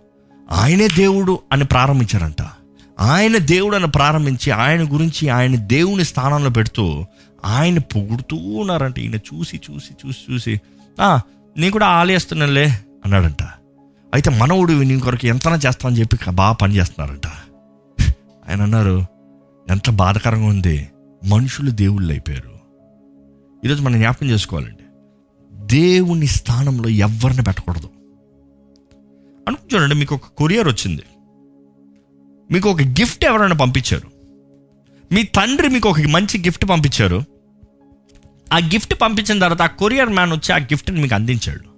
ఆయనే దేవుడు అని ప్రారంభించారంట ఆయన దేవుడు అని ప్రారంభించి ఆయన గురించి ఆయన దేవుని స్థానంలో పెడుతూ ఆయన పొగుడుతూ ఉన్నారంట. ఈయన చూసి చూసి చూసి చూసి నేను కూడా ఆలయస్తున్నానులే అన్నాడంట. అయితే మనవుడు నీ కొరకు ఎంతనా చేస్తామని చెప్పి బాగా పని చేస్తున్నారంట. ఆయన అన్నారు ఎంత బాధకరంగా ఉంది. మనుషులు దేవుళ్ళు అయిపోయారు ఈరోజు మనం జ్ఞాపకం చేసుకోవాలండి. దేవుని స్థానంలో ఎవరిని పెట్టకూడదు. అనుకు చూడండి మీకు ఒక కొరియర్ వచ్చింది. మీకు ఒక గిఫ్ట్ ఎవరైనా పంపించారు. మీ తండ్రి మీకు ఒక మంచి గిఫ్ట్ పంపించారు. ఆ గిఫ్ట్ పంపించిన తర్వాత ఆ కొరియర్ మ్యాన్ వచ్చి ఆ గిఫ్ట్ని మీకు అందించాడు.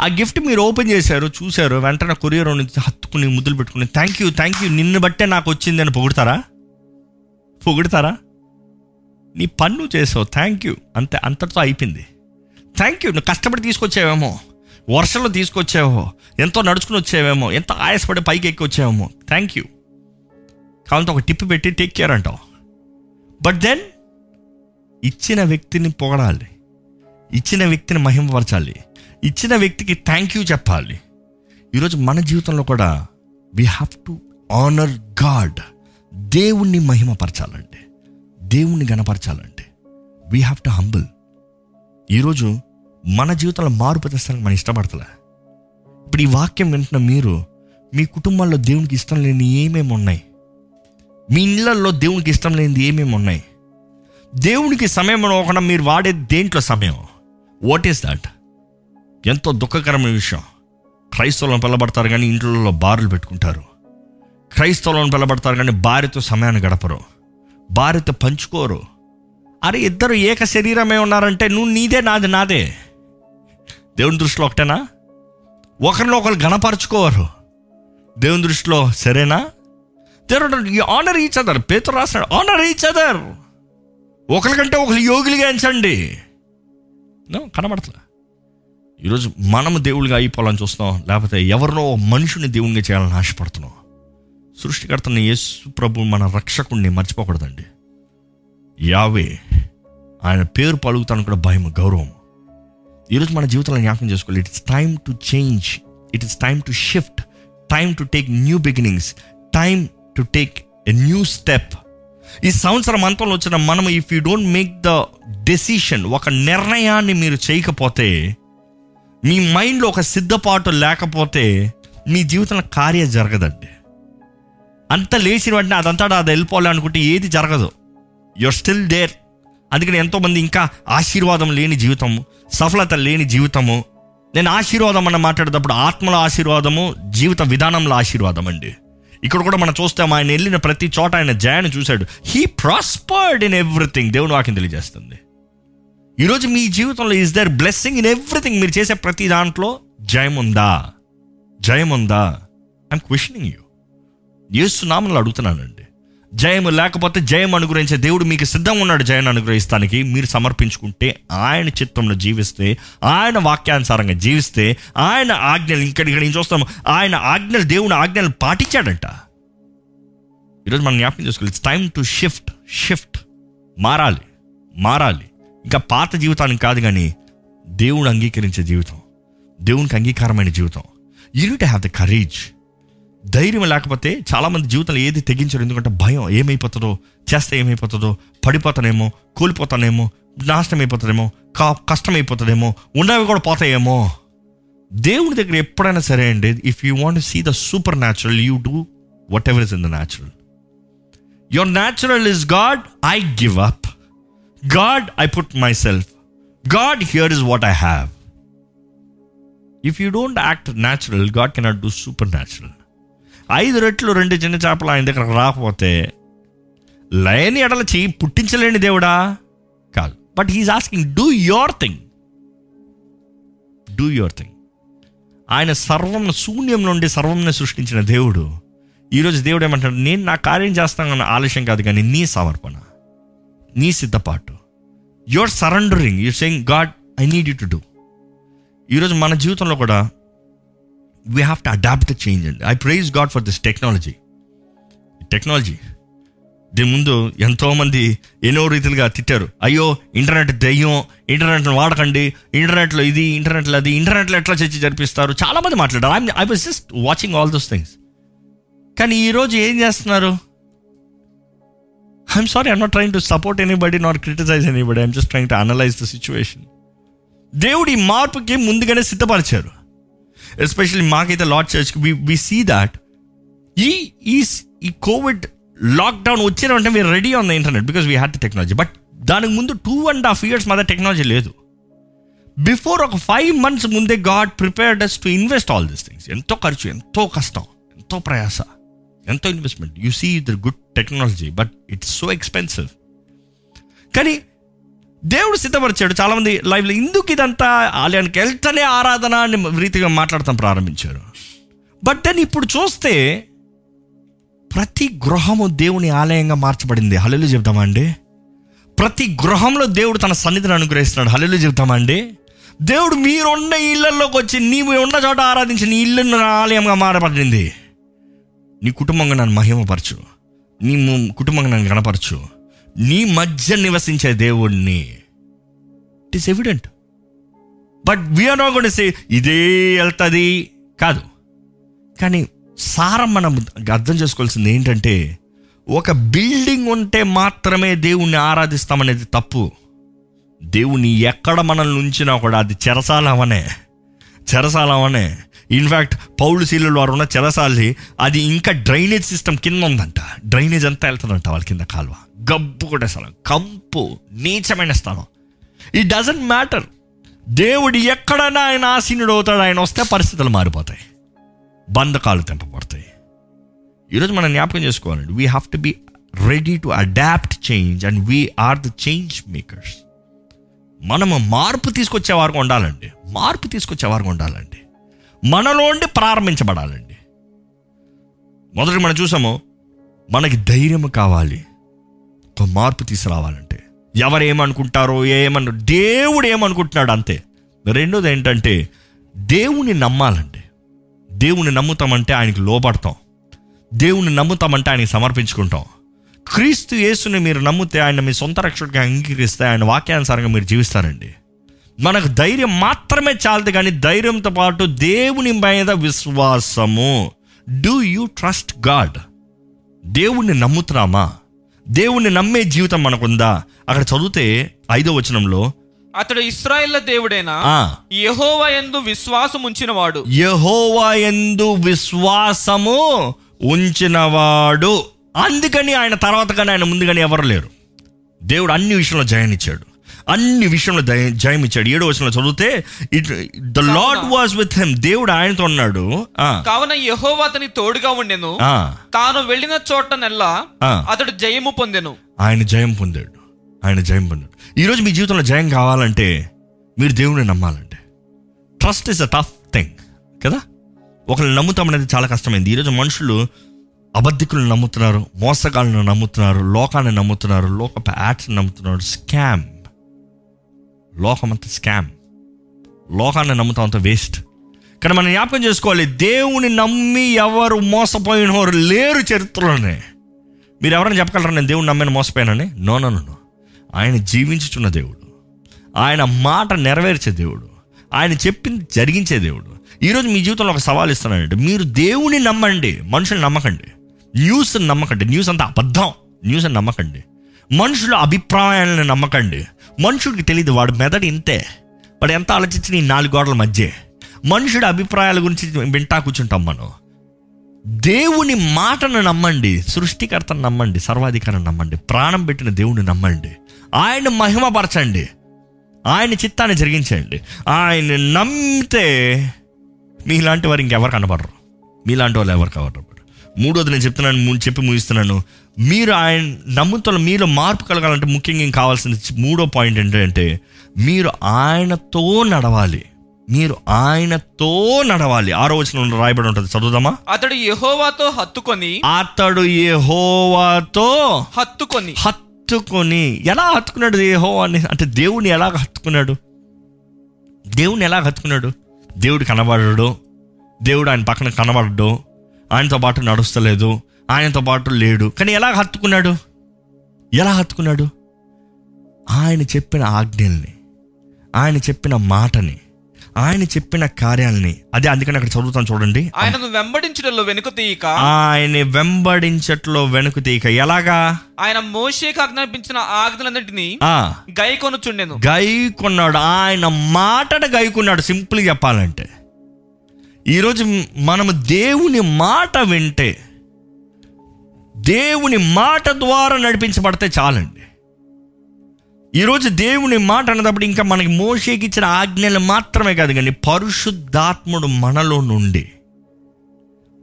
ఆ గిఫ్ట్ మీరు ఓపెన్ చేశారు చూశారు వెంటనే కొరియర్ నుంచి హత్తుకుని ముద్దులు పెట్టుకుని థ్యాంక్ యూ థ్యాంక్ యూ నిన్ను బట్టే నాకు వచ్చింది అని పొగుడతారా? పొగుడతారా? నీ పన్ను చేసావు. థ్యాంక్ యూ అంతే అంతటితో అయిపోయింది. థ్యాంక్ యూ నువ్వు కష్టపడి తీసుకొచ్చావేమో. వర్షంలో తీసుకొచ్చావో ఎంతో నడుచుకుని వచ్చావేమో. ఎంత ఆయాసపడి పైకి ఎక్కి వచ్చావేమో. థ్యాంక్ యూ కావాలంటే ఒక టిప్ పెట్టి టేక్ కేర్ అంటావు. బట్ దెన్ ఇచ్చిన వ్యక్తిని పొగడాలి. ఇచ్చిన వ్యక్తిని మహిమపరచాలి. ఇచ్చిన వ్యక్తికి థ్యాంక్ యూ చెప్పాలి. ఈరోజు మన జీవితంలో కూడా we have to honour God దేవుణ్ణి మహిమపరచాలండి దేవుణ్ణి గణపరచాలంటే వీ హ్యావ్ టు హంబుల్ ఈరోజు మన జీవితంలో మార్పు తెస్తానికి మనం ఇష్టపడతలే. ఇప్పుడు ఈ వాక్యం వింటున్న మీరు మీ కుటుంబాల్లో దేవునికి ఇష్టం లేని ఏమేమి ఉన్నాయి? మీ ఇళ్ళల్లో దేవునికి ఇష్టం లేనిది ఏమేమి ఉన్నాయి? దేవునికి సమయం ఇవ్వకుండా మీరు వాడే దేంట్లో సమయం? వాట్ ఈస్ దట్ ఎంతో దుఃఖకరమైన విషయం. క్రైస్తవులను పిల్లబడతారు కానీ ఇంట్లో బారులు పెట్టుకుంటారు. క్రైస్తవులను పిల్లబడతారు కానీ భార్యతో సమయాన్ని గడపరు. భార్యతో పంచుకోరు. అరే ఇద్దరు ఏక శరీరమే ఉన్నారంటే నువ్వు నీదే నాది నాదే. దేవుని దృష్టిలో ఒకటేనా? ఒకరిని ఒకరు గణపరచుకోరు దేవుని దృష్టిలో సరేనా? దేవుడు ఆనర్ ఈచ్ అదర్ పేతురు రాస్తాడు ఆనర్ ఈచ్ అదర్ ఒకరికంటే ఒకరు యోగులుగా ఎంచండి. నో కనబడతలే ఈరోజు మనము దేవుడిగా అయిపోవాలని చూస్తున్నాం లేకపోతే ఎవరినో మనుషుని దేవునిగా చేయాలని ఆశపడుతున్నాం. సృష్టికర్తని యేసు ప్రభు మన రక్షకుడిని మర్చిపోకూడదండి. యావే ఆయన పేరు పలుకుతాను కూడా భయం గౌరవం. ఈరోజు మన జీవితంలో జ్ఞాపకం చేసుకోవాలి. It's time to change it is time to shift time to take new beginnings time to take a new step ఈ సంవత్సరం అంతంలో వచ్చిన మనం if you don't make the decision ఒక నిర్ణయాన్ని మీరు చేయకపోతే మీ మైండ్లో ఒక సిద్ధపాటు లేకపోతే మీ జీవితంలో కార్యం జరగదండి. అంత లేచిన వెంటనే అదంతా అది వెళ్ళిపోవాలి అనుకుంటే ఏది జరగదు. యుర్ స్టిల్ దేర్ అందుకని ఎంతోమంది ఇంకా ఆశీర్వాదం లేని జీవితము సఫలత లేని జీవితము. నేను ఆశీర్వాదం అన్న మాట్లాడేటప్పుడు ఆత్మల ఆశీర్వాదము జీవిత విధానంలో ఆశీర్వాదం అండి. ఇక్కడ కూడా మనం చూస్తాం ఆయన వెళ్ళిన ప్రతి చోట ఆయన జయాన్ని చూశాడు. హీ ప్రాస్పర్డ్ ఇన్ ఎవ్రీథింగ్ దేవుని వాక్యం తెలియజేస్తుంది. ఈరోజు మీ జీవితంలో is there blessing in everything మీరు చేసే ప్రతి దాంట్లో జయం ఉందా జయం ఉందా ఐఎమ్ క్వశ్చనింగ్ యూ ఏస్తున్నామని అడుగుతున్నానండి. జయము లేకపోతే జయం అనుగ్రహించే దేవుడు మీకు సిద్ధంగా ఉన్నాడు. జయం అనుగ్రహిస్తానికి మీరు సమర్పించుకుంటే ఆయన చిత్తంలో జీవిస్తే ఆయన వాక్యానుసారంగా జీవిస్తే ఆయన ఆజ్ఞలు ఇక్కడ ఇక్కడ నేను చూస్తాము. ఆయన ఆజ్ఞలు దేవుని ఆజ్ఞలు పాటించాడంట. ఈరోజు మనం జ్ఞాపకం చేసుకోవాలి. It's time to shift shift మారాలి మారాలి. ఇంకా పాత జీవితానికి కాదు కానీ దేవుడు అంగీకరించే జీవితం. దేవునికి అంగీకారమైన జీవితం. యూనిట్ హ్యావ్ ద కరేజ్ ధైర్యం లేకపోతే చాలామంది జీవితంలో ఏది తెగించరు. ఎందుకంటే భయం. ఏమైపోతుందో చేస్తే ఏమైపోతుందో పడిపోతానేమో కూలిపోతానేమో నాశనం అయిపోతుందేమో కా కష్టం అయిపోతుందేమో ఉన్నవి కూడా పోతాయేమో. దేవుని దగ్గర ఎప్పుడైనా సరే అండి if you want see the supernatural you do whatever is in the natural your natural is God I give up God I put myself God here is what I have if you don't act natural God cannot do supernatural ఐదు రెట్లు రెండు చిన్న చేపలు ఆయన దగ్గర రాకపోతే లేని ఎడల చేయి పుట్టించలేని దేవుడా? కాదు. But he's asking do your thing do your thing ఆయన సర్వం శూన్యం నుండి సర్వంని సృష్టించిన దేవుడు. ఈరోజు దేవుడు ఏమంటాడు? నేను నా కార్యం చేస్తానన్న ఆలస్యం కాదు కానీ నీ సమర్పణ నీ సిద్ధపాటు your surrendering you saying God I need you to do ఈరోజు మన జీవితంలో కూడా we have to adapt the change అండి I praise God for this technology technology దీని ముందు ఎంతోమంది ఎన్నో రీతిలుగా తిట్టారు. అయ్యో ఇంటర్నెట్ దెయ్యం ఇంటర్నెట్ను వాడకండి ఇంటర్నెట్లో ఇది ఇంటర్నెట్లో అది ఇంటర్నెట్లో ఎట్లా చర్చి జరిపిస్తారు? చాలామంది మాట్లాడారు. I I was just watching all those things కానీ ఈరోజు ఏం చేస్తున్నారు? I'm sorry I'm not trying to support anybody not criticise anybody I'm just trying to analyse the situation దేవుడి మార్పుకి ముందుగానే సిద్ధపరిచారు. ఎస్పెషల్లీ మాకైతే Lord church we we see that ఈ ఈ ఈ కోవిడ్ లాక్డౌన్ వచ్చిన వెంటనే మీరు ready on the internet because we had the technology but దానికి ముందు టూ అండ్ హాఫ్ ఇయర్స్ మధ్య టెక్నాలజీ లేదు. బిఫోర్ ఒక ఫైవ్ మంత్స్ ముందే God prepared us to invest all these things ఎంతో ఖర్చు ఎంతో కష్టం ఎంతో ప్రయాస ఎంతో investment you see the good technology but it's so expensive కానీ దేవుడు సిద్ధపరిచాడు. చాలామంది లైవ్లో ఇందుకు ఇదంతా ఆలయానికి వెళ్తేనే ఆరాధన అని రీతిగా మాట్లాడటం ప్రారంభించారు. బట్ దెన్ ఇప్పుడు చూస్తే ప్రతి గృహము దేవుని ఆలయంగా మార్చబడింది. హలెలు చెప్తామా అండి? ప్రతి గృహంలో దేవుడు తన సన్నిధిని అనుగ్రహిస్తున్నాడు. హలెలు చెప్తామా అండి? దేవుడు మీరున్న ఇళ్ళలోకి వచ్చి నీవు ఉన్న చోట ఆరాధించిన ఇల్లు ఆలయంగా మారబడింది. నీ కుటుంబంగా నన్ను మహిమపరచు. నీ కుటుంబంగా నన్ను కనపరచు నీ మధ్య నివసించే దేవుణ్ణి. It is evident but we are not gonna say ఇదే వెళ్తుంది కాదు. కానీ సారం మనం అర్థం చేసుకోవాల్సింది ఏంటంటే ఒక బిల్డింగ్ ఉంటే మాత్రమే దేవుణ్ణి ఆరాధిస్తామనేది తప్పు. దేవుని ఎక్కడ మనల్ని ఉంచినా కూడా అది చెరసాలవనే చెరసాలవనే ఇన్ఫ్యాక్ట్ పౌలు శీలలో వారు ఉన్న చెరసాలి అది ఇంకా డ్రైనేజ్ సిస్టమ్ కింద ఉందంట. డ్రైనేజ్ అంతా వెళ్తుందంట వాళ్ళ కింద కాలువ. గబ్బు కొట్టే స్థలం కంపు నీచమైన స్థలం. ఇట్ డజంట్ మ్యాటర్ దేవుడు ఎక్కడైనా ఆయన ఆసీనుడు అవుతాడు ఆయన వస్తే పరిస్థితులు మారిపోతాయి. బంధకాలు తెంపబడతాయి. ఈరోజు మనం జ్ఞాపకం చేసుకోవాలండి. We have to be ready to adapt change and we are the change makers మనము మార్పు తీసుకొచ్చే వారుగా ఉండాలండి. మార్పు తీసుకొచ్చే వారికి ఉండాలండి. మనలోండి ప్రారంభించబడాలండి. మొదటి మనం చూసాము మనకి ధైర్యం కావాలి. ఒక మార్పు తీసుకురావాలంటే. ఎవరు ఏమనుకుంటారో ఏమను దేవుడు ఏమనుకుంటున్నాడు అంతే. రెండోది ఏంటంటే దేవుని నమ్మాలండి. దేవుని నమ్ముతామంటే ఆయనకి లోపడతాం దేవుని నమ్ముతామంటే ఆయనకి సమర్పించుకుంటాం. క్రీస్తు యేసుని మీరు నమ్మితే ఆయన మీ సొంత రక్షకుడిగా అంగీకరిస్తే ఆయన వాక్యానుసారంగా మీరు జీవిస్తారండి. మనకు ధైర్యం మాత్రమే చాలదు కానీ ధైర్యంతో పాటు దేవుని మీద విశ్వాసము. డూ యూ ట్రస్ట్ గాడ్ దేవుణ్ణి నమ్ముతున్నామా? దేవుణ్ణి నమ్మే జీవితం మనకుందా? అక్కడ చదివితే ఐదో వచనంలో అతడు ఇస్రాయేళ్ళ దేవుడైన? యెహోవా యందు విశ్వాసం ఉంచినవాడు. యహోవా యందు విశ్వాసము ఉంచినవాడు. అందుకని ఆయన తర్వాత కానీ ఆయన ముందుగానే ఎవరు లేరు. దేవుడు అన్ని విషయంలో జయాన్నిచ్చాడు అన్ని విషయంలో జయం ఇచ్చాడు. ఏడో వచనంలో చదివితే it the Lord was with him దేవుడు ఆయనతో ఉన్నాడు. కావున యెహోవా అతని తోడుగా ఉండెను. తాను వెళ్ళిన చోటనెల్లా ఆ. అతడు జయము పొందెను. ఆయన జయం పొందాడు. ఆయన జయం పొందాడు. ఈరోజు మీ జీవితంలో జయం కావాలంటే మీరు దేవుడిని నమ్మాలంటే. Trust is a tough thing కదా? ఒకరిని నమ్ముతాం అనేది చాలా కష్టమైంది. ఈరోజు మనుషులు అబద్ధికులను నమ్ముతున్నారు మోసగాళ్ళను నమ్ముతున్నారు లోకాన్ని నమ్ముతున్నారు లోకపు యాడ్స్ నమ్ముతున్నారు స్కామ్. లోకమంతా స్కామ్. లోకాన్ని నమ్ముతాం అంత వేస్ట్ కానీ మనం జ్ఞాపకం చేసుకోవాలి దేవుని నమ్మి ఎవరు మోసపోయిన వారు లేరు చరిత్రలోనే. మీరు ఎవరైనా చెప్పగలరా నేను దేవుని నమ్మని మోసపోయానని నో నో నో, ఆయన జీవించుచున్న దేవుడు. ఆయన మాట నెరవేర్చే దేవుడు. ఆయన చెప్పింది జరిగించే దేవుడు. ఈరోజు మీ జీవితంలో ఒక సవాల్ ఇస్తున్నానండి మీరు దేవుని నమ్మండి మనుషులు నమ్మకండి. న్యూస్ నమ్మకండి. న్యూస్ అంతా అబద్ధం. న్యూస్ అని నమ్మకండి. మనుషుల అభిప్రాయాలను నమ్మకండి. మనుషుడికి తెలియదు వాడు మెదడు ఇంతే. వాడు ఎంత ఆలోచించిన ఈ నాలుగు గోడల మధ్య. మనుషుడి అభిప్రాయాల గురించి వింటా కూర్చుంటాం మనం. దేవుని మాటను నమ్మండి సృష్టికర్తను నమ్మండి సర్వాధికారం నమ్మండి ప్రాణం పెట్టిన దేవుని నమ్మండి. ఆయన మహిమపరచండి. ఆయన చిత్తాన్ని జరిగించండి. ఆయన నమ్మితే మీలాంటి వారు ఇంకెవరు కనబడరు. మీలాంటి వాళ్ళు ఎవరు కనబడరు. మూడోది నేను చెప్తున్నాను ము- చెప్పి ముగిస్తున్నాను. మీరు ఆయన నమ్ముతున్న మీలో మార్పు కలగాలంటే ముఖ్యంగా ఇంక కావాల్సిన మూడో పాయింట్ ఏంటంటే మీరు ఆయనతో నడవాలి. మీరు ఆయనతో నడవాలి. ఆరో వచనంలో రాయబడి ఉంటుంది. చదువుదామా? అతడు యెహోవాతో హత్తుకొని అతడు యెహోవాతో హత్తుకొని. హత్తుకొని. ఎలా హత్తుకున్నాడు యెహోవాని? అంటే దేవుని ఎలా హత్తుకున్నాడు? దేవుని ఎలా హత్తుకున్నాడు? దేవుడు కనబడడు. దేవుడు ఆయన పక్కన కనబడడు. ఆయనతో పాటు నడుస్తలేదు ఆయనతో పాటు లేడు. కానీ ఎలా హత్తుకున్నాడు? ఎలా హత్తుకున్నాడు? ఆయన చెప్పిన ఆజ్ఞల్ని ఆయన చెప్పిన మాటని ఆయన చెప్పిన కార్యాలని. అదే అందుకని అక్కడ చదువుతాను చూడండి. ఆయనను వెంబడించుటలో వెనుక తీయక. ఆయన వెంబడించట్లో వెనుక తీక ఎలాగా? ఆయన మోషేకి ఆజ్ఞాపించిన ఆజ్ఞలన్నిటినీ ఆ. గైకొనుచుండెను. గై కొన్నాడు ఆయన మాటను గైకున్నాడు. సింపుల్ చెప్పాలంటే. ఈరోజు మనము దేవుని మాట వింటే దేవుని మాట ద్వారా నడిపించబడితే చాలండి. ఈరోజు దేవుని మాట అన్నప్పుడు ఇంకా మనకి మోషేకి ఇచ్చిన ఆజ్ఞలు మాత్రమే కాదు కానీ పరిశుద్ధాత్ముడు మనలో నుండి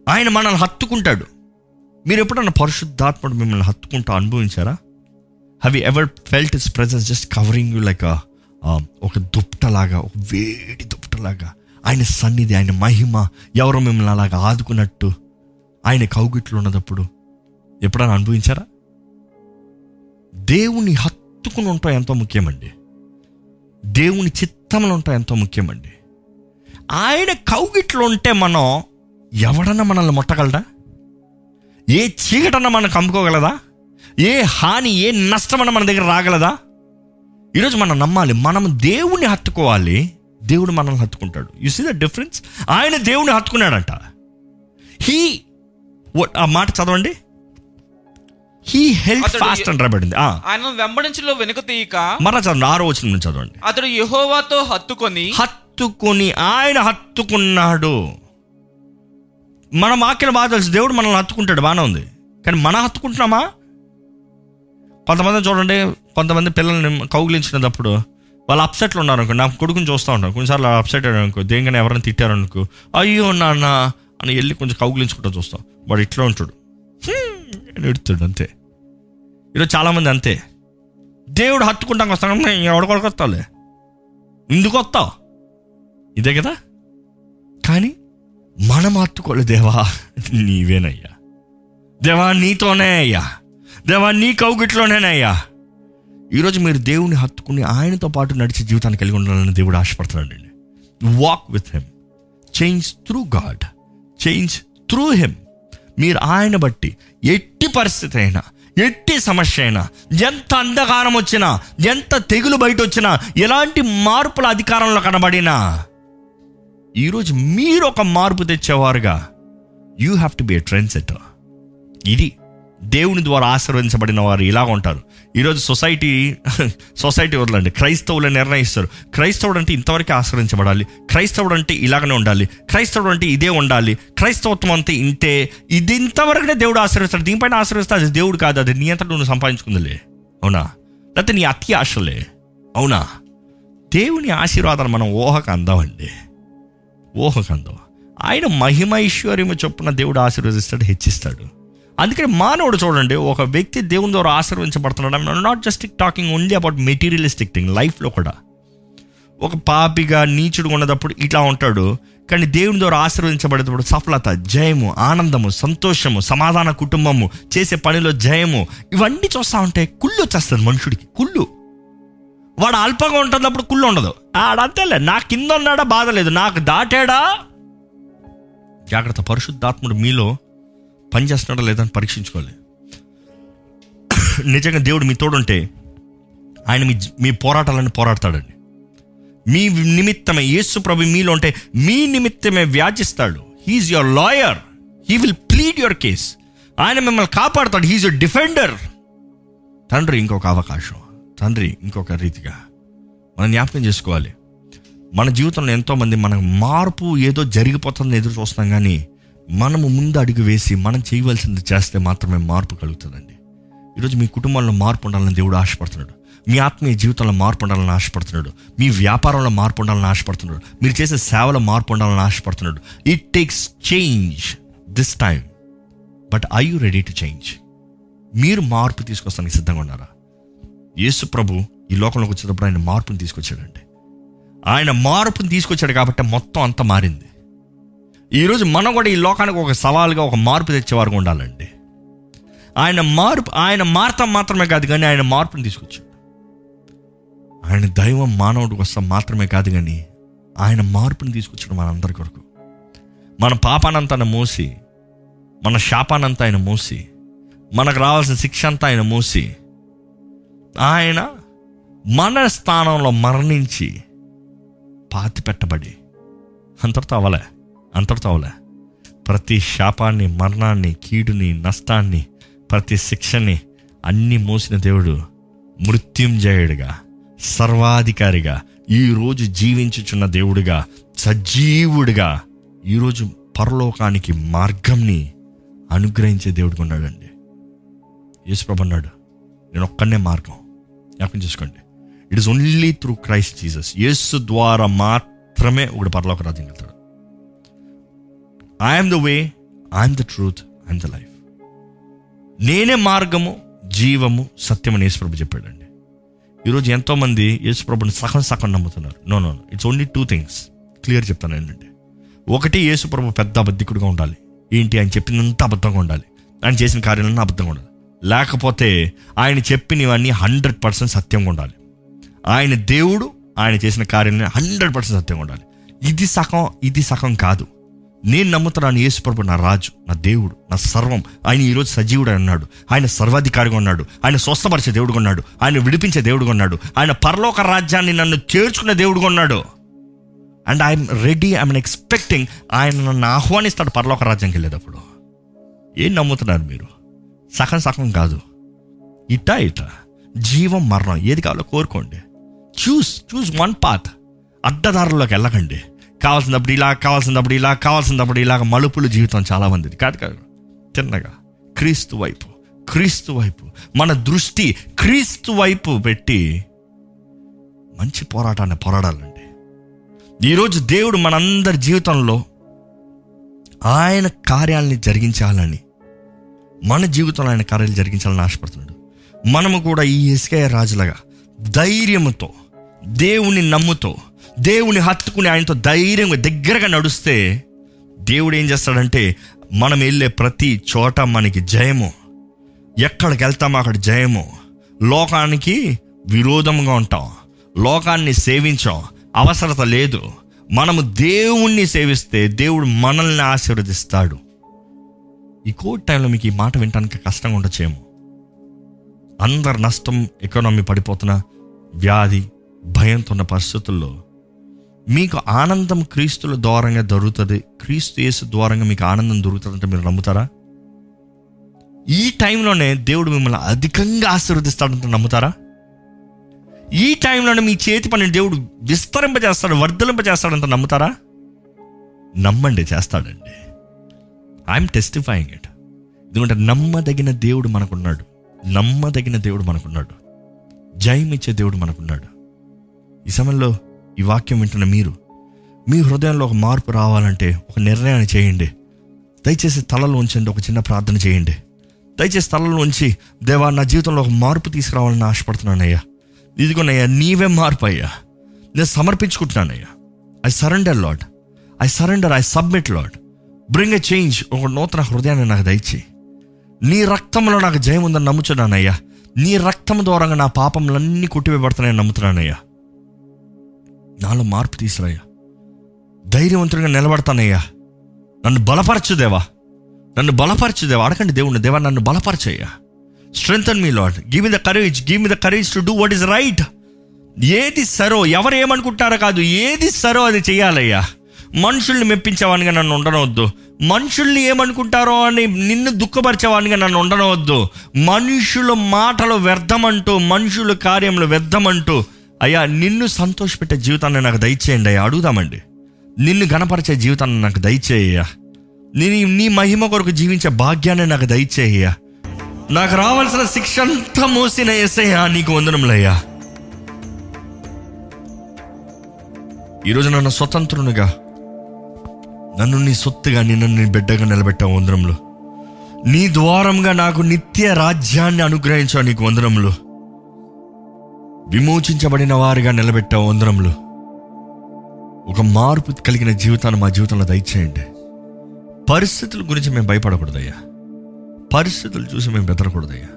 ఆయన మనల్ని హత్తుకుంటాడు. మీరు ఎప్పుడన్నా పరిశుద్ధాత్ముడు మిమ్మల్ని హత్తుకుంటూ అనుభవించారా? Have ever felt his presence just covering you like ఒక దుప్పటలాగా ఒక వేడి దుప్పటలాగా? ఆయన సన్నిధి ఆయన మహిమ ఎవరో మిమ్మల్ని అలాగా ఆదుకున్నట్టు ఆయన కౌగిట్లు ఉన్నదప్పుడు ఎప్పుడైనా అనుభవించారా? దేవుని హత్తుకుని ఉంటాం ఎంతో ముఖ్యమండి. దేవుని చిత్తంలో ఉంటాం ఎంతో ముఖ్యమండి. ఆయన కౌగిట్లు ఉంటే మనం ఎవడన్నా మనల్ని ముట్టగలడా? ఏ చీకటన మనం కమ్ముకోగలదా ఏ హాని ఏ నష్టమన్నా మన దగ్గర రాగలదా? ఈరోజు మనం నమ్మాలి మనం దేవుని హత్తుకోవాలి. దేవుడు మనల్ని హత్తుకుంటాడు. యు సీ ద డిఫరెన్స్ ఆయన దేవుని హత్తుకున్నాడంట. హీ ఆ మాట చదవండి. హీ హెల్ప్ అతడు ఫాస్ట్ అని రాబడింది ఆ, ఆయనను వెంబడించులో వెనుక తీయక మరలా చదవండి ఆరో వచ్చిన నుంచి చదవండి. అతడు యెహోవాతో హత్తుకొని హత్తుకొని ఆయన హత్తుకున్నాడు. మన వాక్యం బాగా తెలుసు. దేవుడు మనల్ని హత్తుకుంటాడు. బాగానే ఉంది. కానీ మనం హత్తుకుంటున్నామా? కొంతమంది చూడండి కొంతమంది పిల్లల్ని కౌగిలించినప్పుడు వాళ్ళు అప్సెట్లు ఉన్నారనుకో నా కొడుకుని చూస్తూ ఉంటాను కొన్నిసార్లు అప్సెట్ అనుకో దేనికైనా ఎవరైనా తిట్టారు అనుకో అయ్యో నాన్న అని వెళ్ళి కొంచెం కౌగులించుకుంటూ చూస్తాం. వాడు ఇట్లా ఉంటాడు. ఎడుతాడు అంతే. ఈరోజు చాలామంది అంతే. దేవుడు హత్తుకుంటాం వస్తాం ఎవడకొడకు వస్తావులే ఎందుకు వస్తావు? ఇదే కదా? కానీ మనం హత్తుకోలే దేవా నీవేనయ్యా. దేవా నీతోనే అయ్యా. దేవా నీ కౌగిట్లోనేనయ్యా. ఈరోజు మీరు దేవుని హత్తుకుని ఆయనతో పాటు నడిచే జీవితాన్ని కలిగి ఉండాలని దేవుడు ఆశపడుతున్నాడు అండి walk with him change through God change through him మీరు ఆయన బట్టి ఎట్టి పరిస్థితి అయినా ఎట్టి సమస్య అయినా ఎంత అంధకారం వచ్చినా ఎంత తెగులు బయట వచ్చినా ఎలాంటి మార్పుల అధికారంలో కనబడినా ఈరోజు మీరు ఒక మార్పు తెచ్చేవారుగా. You have to be a trendsetter ఇది దేవుని ద్వారా ఆశీర్వదించబడిన వారు ఇలా ఉంటారు. ఈరోజు సొసైటీ సొసైటీ వదలండి. క్రైస్తవులు నిర్ణయిస్తారు. క్రైస్తవుడు అంటే ఇంతవరకు ఆశ్రయించబడాలి క్రైస్తవుడు అంటే ఇలాగనే ఉండాలి. క్రైస్తవుడు అంటే ఇదే ఉండాలి. క్రైస్తవత్వం అంతే ఇంతే. ఇది ఇంతవరకునే దేవుడు ఆశ్రయిస్తాడు దీనిపైన ఆశ్రయిస్తే అది దేవుడు కాదు. అది నీ నువ్వు సంపాదించుకుందిలే. అవునా? లేకపోతే నీ అతి ఆశలే. అవునా? దేవుని ఆశీర్వాదాలు మనం ఊహకు అందామండి. ఊహకు అందం. ఆయన మహిమ ఐశ్వర్యము చొప్పున దేవుడు ఆశీర్వదిస్తాడు హెచ్చిస్తాడు. అందుకని మానవుడు చూడండి ఒక వ్యక్తి దేవుని ద్వారా ఆశీర్వించబడుతున్నాడు not just talking only about materialistic thing లైఫ్లో కూడా. ఒక పాపిగా నీచుడు ఉన్నప్పుడు ఇట్లా ఉంటాడు కానీ దేవుని ద్వారా ఆశీర్వదించబడేటప్పుడు సఫలత జయము ఆనందము సంతోషము సమాధాన కుటుంబము చేసే పనిలో జయము ఇవన్నీ చూస్తా ఉంటే కుళ్ళు వచ్చేస్తుంది మనుషుడికి కుళ్ళు. వాడు అల్పంగా ఉంటున్నప్పుడు కుళ్ళు ఉండదు. ఆడంతేలే నా కింద ఉన్నాడా బాధ లేదు నాకు దాటాడా? జాగ్రత్త పరిశుద్ధాత్ముడు మీలో పనిచేస్తున్నాడా లేదని పరీక్షించుకోవాలి. నిజంగా దేవుడు మీ తోడుంటే ఆయన మీ మీ పోరాటాలను పోరాడతాడండి. మీ నిమిత్తమే యేసు ప్రభు మీలో ఉంటే మీ నిమిత్తమే వ్యాజిస్తాడు he's your lawyer he will plead your case ఆయన మిమ్మల్ని కాపాడుతాడు. హీఈస్ యువర్ డిఫెండర్ తండ్రి ఇంకొక అవకాశం. తండ్రి ఇంకొక రీతిగా మనం జ్ఞాపకం చేసుకోవాలి. మన జీవితంలో ఎంతోమంది మన మార్పు ఏదో జరిగిపోతుందని ఎదురు చూస్తున్నాం కానీ మనము ముందు అడుగు వేసి మనం చేయవలసింది చేస్తే మాత్రమే మార్పు కలుగుతుందండి. ఈరోజు మీ కుటుంబంలో మార్పు ఉండాలని దేవుడు ఆశపడుతున్నాడు. మీ ఆత్మీయ జీవితంలో మార్పు ఉండాలని ఆశపడుతున్నాడు. మీ వ్యాపారంలో మార్పు ఉండాలని ఆశపడుతున్నాడు. మీరు చేసే సేవలో మార్పు ఉండాలని ఆశపడుతున్నాడు. It takes change this time but I you ready to change మీరు మార్పు తీసుకొస్తానికి సిద్ధంగా ఉన్నారా? యేసు ప్రభు ఈ లోకంలోకి వచ్చేటప్పుడు ఆయన మార్పుని తీసుకొచ్చాడండి. ఆయన మార్పుని తీసుకొచ్చాడు కాబట్టి మొత్తం అంతా మారింది. ఈరోజు మనం కూడా ఈ లోకానికి ఒక సవాల్గా ఒక మార్పు తెచ్చేవారు ఉండాలండి. ఆయన మార్పు ఆయన మార్తం మాత్రమే కాదు కానీ ఆయన మార్పుని తీసుకొచ్చాడు. ఆయన దైవం మానవుడి కోసం మాత్రమే కాదు కానీ ఆయన మార్పుని తీసుకొచ్చాడు మనందరి కొరకు. మన పాపానంతా ఆయన మోసి మన శాపానంతా ఆయన మోసి మనకు రావాల్సిన శిక్ష అంతా ఆయన మోసి ఆయన మన స్థానంలో మరణించి పాతి పెట్టబడి అంతటితో అవలే అంతటితో అవలే ప్రతి శాపాన్ని మరణాన్ని కీడుని నష్టాన్ని ప్రతి శిక్షని అన్ని మోసిన దేవుడు మృత్యుంజయుడిగా సర్వాధికారిగా ఈరోజు జీవించుచున్న దేవుడిగా సజీవుడిగా ఈరోజు పరలోకానికి మార్గంని అనుగ్రహించే దేవుడికి ఉన్నాడండి. యేసుప్రభు అన్నాడు నేను ఒక్కనే మార్గం. జ్ఞాపకం చేసుకోండి. It is only through Christ Jesus Yesu ద్వారా మాత్రమే ఒకటి పరలోక రాజ్యం వెళ్తాడు. I'm the way I'm the truth I'm the life నేనే మార్గము జీవము సత్యం అని యేసుప్రభు చెప్పాడండి. ఈరోజు ఎంతోమంది యేసుప్రభుని సగం సగం నమ్ముతున్నారు. No no it's only two things clear చెప్తాను ఏంటంటే ఒకటి యేసుప్రభు పెద్ద అబద్ధికుడిగా ఉండాలి. ఏంటి? ఆయన చెప్పినంత అబద్ధంగా ఉండాలి. ఆయన చేసిన కార్యాలన్నీ అబద్ధంగా ఉండాలి. లేకపోతే ఆయన చెప్పినవన్నీ హండ్రెడ్ పర్సెంట్ సత్యంగా ఉండాలి. ఆయన దేవుడు ఆయన చేసిన కార్యాలన్నీ హండ్రెడ్ పర్సెంట్ సత్యంగా ఉండాలి. ఇది సగం ఇది సగం కాదు. నేను నమ్ముతున్నాను యేసుప్రభు నా రాజు నా దేవుడు నా సర్వం. ఆయన ఈరోజు సజీవుడు ఉన్నాడు. ఆయన సర్వాధికారిగా ఉన్నాడు. ఆయన స్వస్థపరిచే దేవుడుగా ఉన్నాడు. ఆయన విడిపించే దేవుడుగా ఉన్నాడు. ఆయన పరలోక రాజ్యాన్ని నన్ను చేర్చుకునే దేవుడుగా ఉన్నాడు. And I'm ready I'm expecting ఆయన నన్ను ఆహ్వానిస్తాడు పరలోక రాజ్యానికి వెళ్ళేటప్పుడు. ఏం నమ్ముతున్నారు మీరు? సగం సగం కాదు. ఇటా ఇటా. జీవం మరణం ఏది కావాలో కోరుకోండి. చూస్ చూస్ వన్ పాత్ అడ్డదారుల్లోకి వెళ్ళకండి. కావాల్సినప్పుడు ఇలా కావాల్సినప్పుడు ఇలా కావాల్సినప్పుడు ఇలాగ మలుపులు జీవితం చాలా మందిది కాదు కాదు. తిన్నగా క్రీస్తు వైపు. క్రీస్తు వైపు. మన దృష్టి క్రీస్తు వైపు పెట్టి మంచి పోరాటాన్ని పోరాడాలండి. ఈరోజు దేవుడు మనందరి జీవితంలో ఆయన కార్యాలని జరిగించాలని మన జీవితంలో ఆయన కార్యాలు జరిగించాలని ఆశపడుతున్నాడు. మనము కూడా ఈ ఇసుకయ్య రాజులగా ధైర్యముతో దేవుని నమ్ముతో దేవుని హత్తుకుని ఆయనతో ధైర్యంగా దగ్గరగా నడుస్తే దేవుడు ఏం చేస్తాడంటే మనం వెళ్ళే ప్రతి చోట మనకి జయము. ఎక్కడికి వెళ్తామో అక్కడ జయము. లోకానికి విరోధంగా ఉంటాం. లోకాన్ని సేవించాం. అవసరత లేదు. మనము దేవుణ్ణి సేవిస్తే దేవుడు మనల్ని ఆశీర్వదిస్తాడు. ఈ కోవిడ్ టైంలో మీకు ఈ మాట వినడానికి కష్టంగా ఉండొచ్చేమో. అందరు నష్టం ఎకానమీ పడిపోతున్న వ్యాధి భయంతో ఉన్న పరిస్థితుల్లో మీకు ఆనందం క్రీస్తుల ద్వారంగా దొరుకుతుంది. క్రీస్తు యేసు ద్వారంగా మీకు ఆనందం దొరుకుతుందంటే మీరు నమ్ముతారా? ఈ టైంలోనే దేవుడు మిమ్మల్ని అధికంగా ఆశీర్వదిస్తాడంటే నమ్ముతారా? ఈ టైంలోనే మీ చేతి పని దేవుడు విస్తరింపజేస్తాడు వర్ధలింపజేస్తాడంటే నమ్ముతారా? నమ్మండి చేస్తాడండి. ఐఎమ్ టెస్టిఫైయింగ్ ఇట్ ఎందుకంటే నమ్మదగిన దేవుడు మనకున్నాడు. నమ్మదగిన దేవుడు మనకున్నాడు. జయమిచ్చే దేవుడు మనకున్నాడు. ఈ సమయంలో ఈ వాక్యం వింటున్న మీరు మీ హృదయంలో ఒక మార్పు రావాలంటే ఒక నిర్ణయాన్ని చేయండి. దయచేసి తలలో ఉంచండి ఒక చిన్న ప్రార్థన చేయండి. దయచేసి తలలో ఉంచి దేవా నా జీవితంలో ఒక మార్పు తీసుకురావాలని ఆశపడుతున్నానయ్యా. ఇదిగోనయ్యా నీవే మార్పు అయ్యా నేను సమర్పించుకుంటున్నానయ్యా. I surrender Lord I surrender I submit Lord bring a change ఒక నూతన హృదయాన్ని నాకు దయచి నీ రక్తంలో నాకు జయం ఉందని నమ్ముచున్నానయ్యా. నీ రక్తం ద్వారా నా పాపములన్నీ కొట్టివేయబడుతున్నాయని నమ్ముతున్నానయ్యా. నాలో మార్పు తీసురాయ్యా ధైర్యవంతుడిగా నిలబడతానయ్యా. నన్ను బలపరచు దేవా. నన్ను బలపరచు దేవా. అడగండి దేవుణ్ణి. దేవా నన్ను బలపరచయ్యా. Strength me Lord give me the courage give me the courage to do what is right ఏది సరో ఎవరు ఏమనుకుంటారో కాదు ఏది సరో అది చేయాలయ్యా మనుషుల్ని మెప్పించేవాడిగా నన్ను ఉండనవద్దు. మనుషుల్ని ఏమనుకుంటారో అని నిన్ను దుఃఖపరిచేవాడిగా నన్ను ఉండనవద్దు. మనుషుల మాటలు వ్యర్థమంటూ మనుషుల కార్యములు వ్యర్థమంటూ అయ్యా నిన్ను సంతోషపెట్టే జీవితాన్ని నాకు దయచేయండి అయ్యా. అడుగుదామండి. నిన్ను గణపరిచే జీవితాన్ని నాకు దయచేయ్యా నీ నీ మహిమ కొరకు జీవించే భాగ్యాన్ని నాకు దయచేయ్యా నాకు రావాల్సిన శిక్ష అంతా మోసిన ఎసయ్యా నీకు వందనములయ్యా. ఈరోజు నన్ను స్వతంత్రునిగా నన్ను నీ సొత్తుగా నిన్ను నీ బిడ్డగా నిలబెట్టావు వందనములు. నీ ద్వారంగా నాకు నిత్య రాజ్యాన్ని అనుగ్రహించావు నీకు వందనములు. విమోచించబడిన వారిగా నిలబెట్టావు వందనములు. ఒక మార్పు కలిగిన జీవితాన్ని మా జీవితంలో దయచేయండి. పరిస్థితుల గురించి మేము భయపడకూడదయ్యా. పరిస్థితులు చూసి మేము బెదరకూడదయ్యా.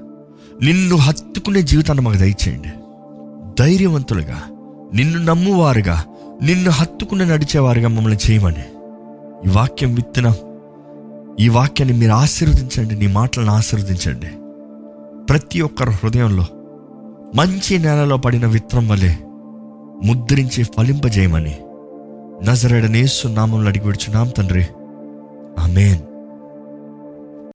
నిన్ను హత్తుకునే జీవితాన్ని మాకు దయచేయండి. ధైర్యవంతులుగా నిన్ను నమ్మువారుగా నిన్ను హత్తుకుని నడిచేవారుగా మమ్మల్ని చేయమని ఈ వాక్యం విత్తన ఈ వాక్యాన్ని మీరు ఆశీర్వదించండి నీ మాటలను ఆశీర్వదించండి. ప్రతి ఒక్కరి హృదయంలో మంచి నేలలో పడిన విత్రం వలె ముద్రించి ఫలింపజేయమని. నజరడనేసు నామంలో అడిగి విడుచున్నాం తండ్రి. ఆమెన్.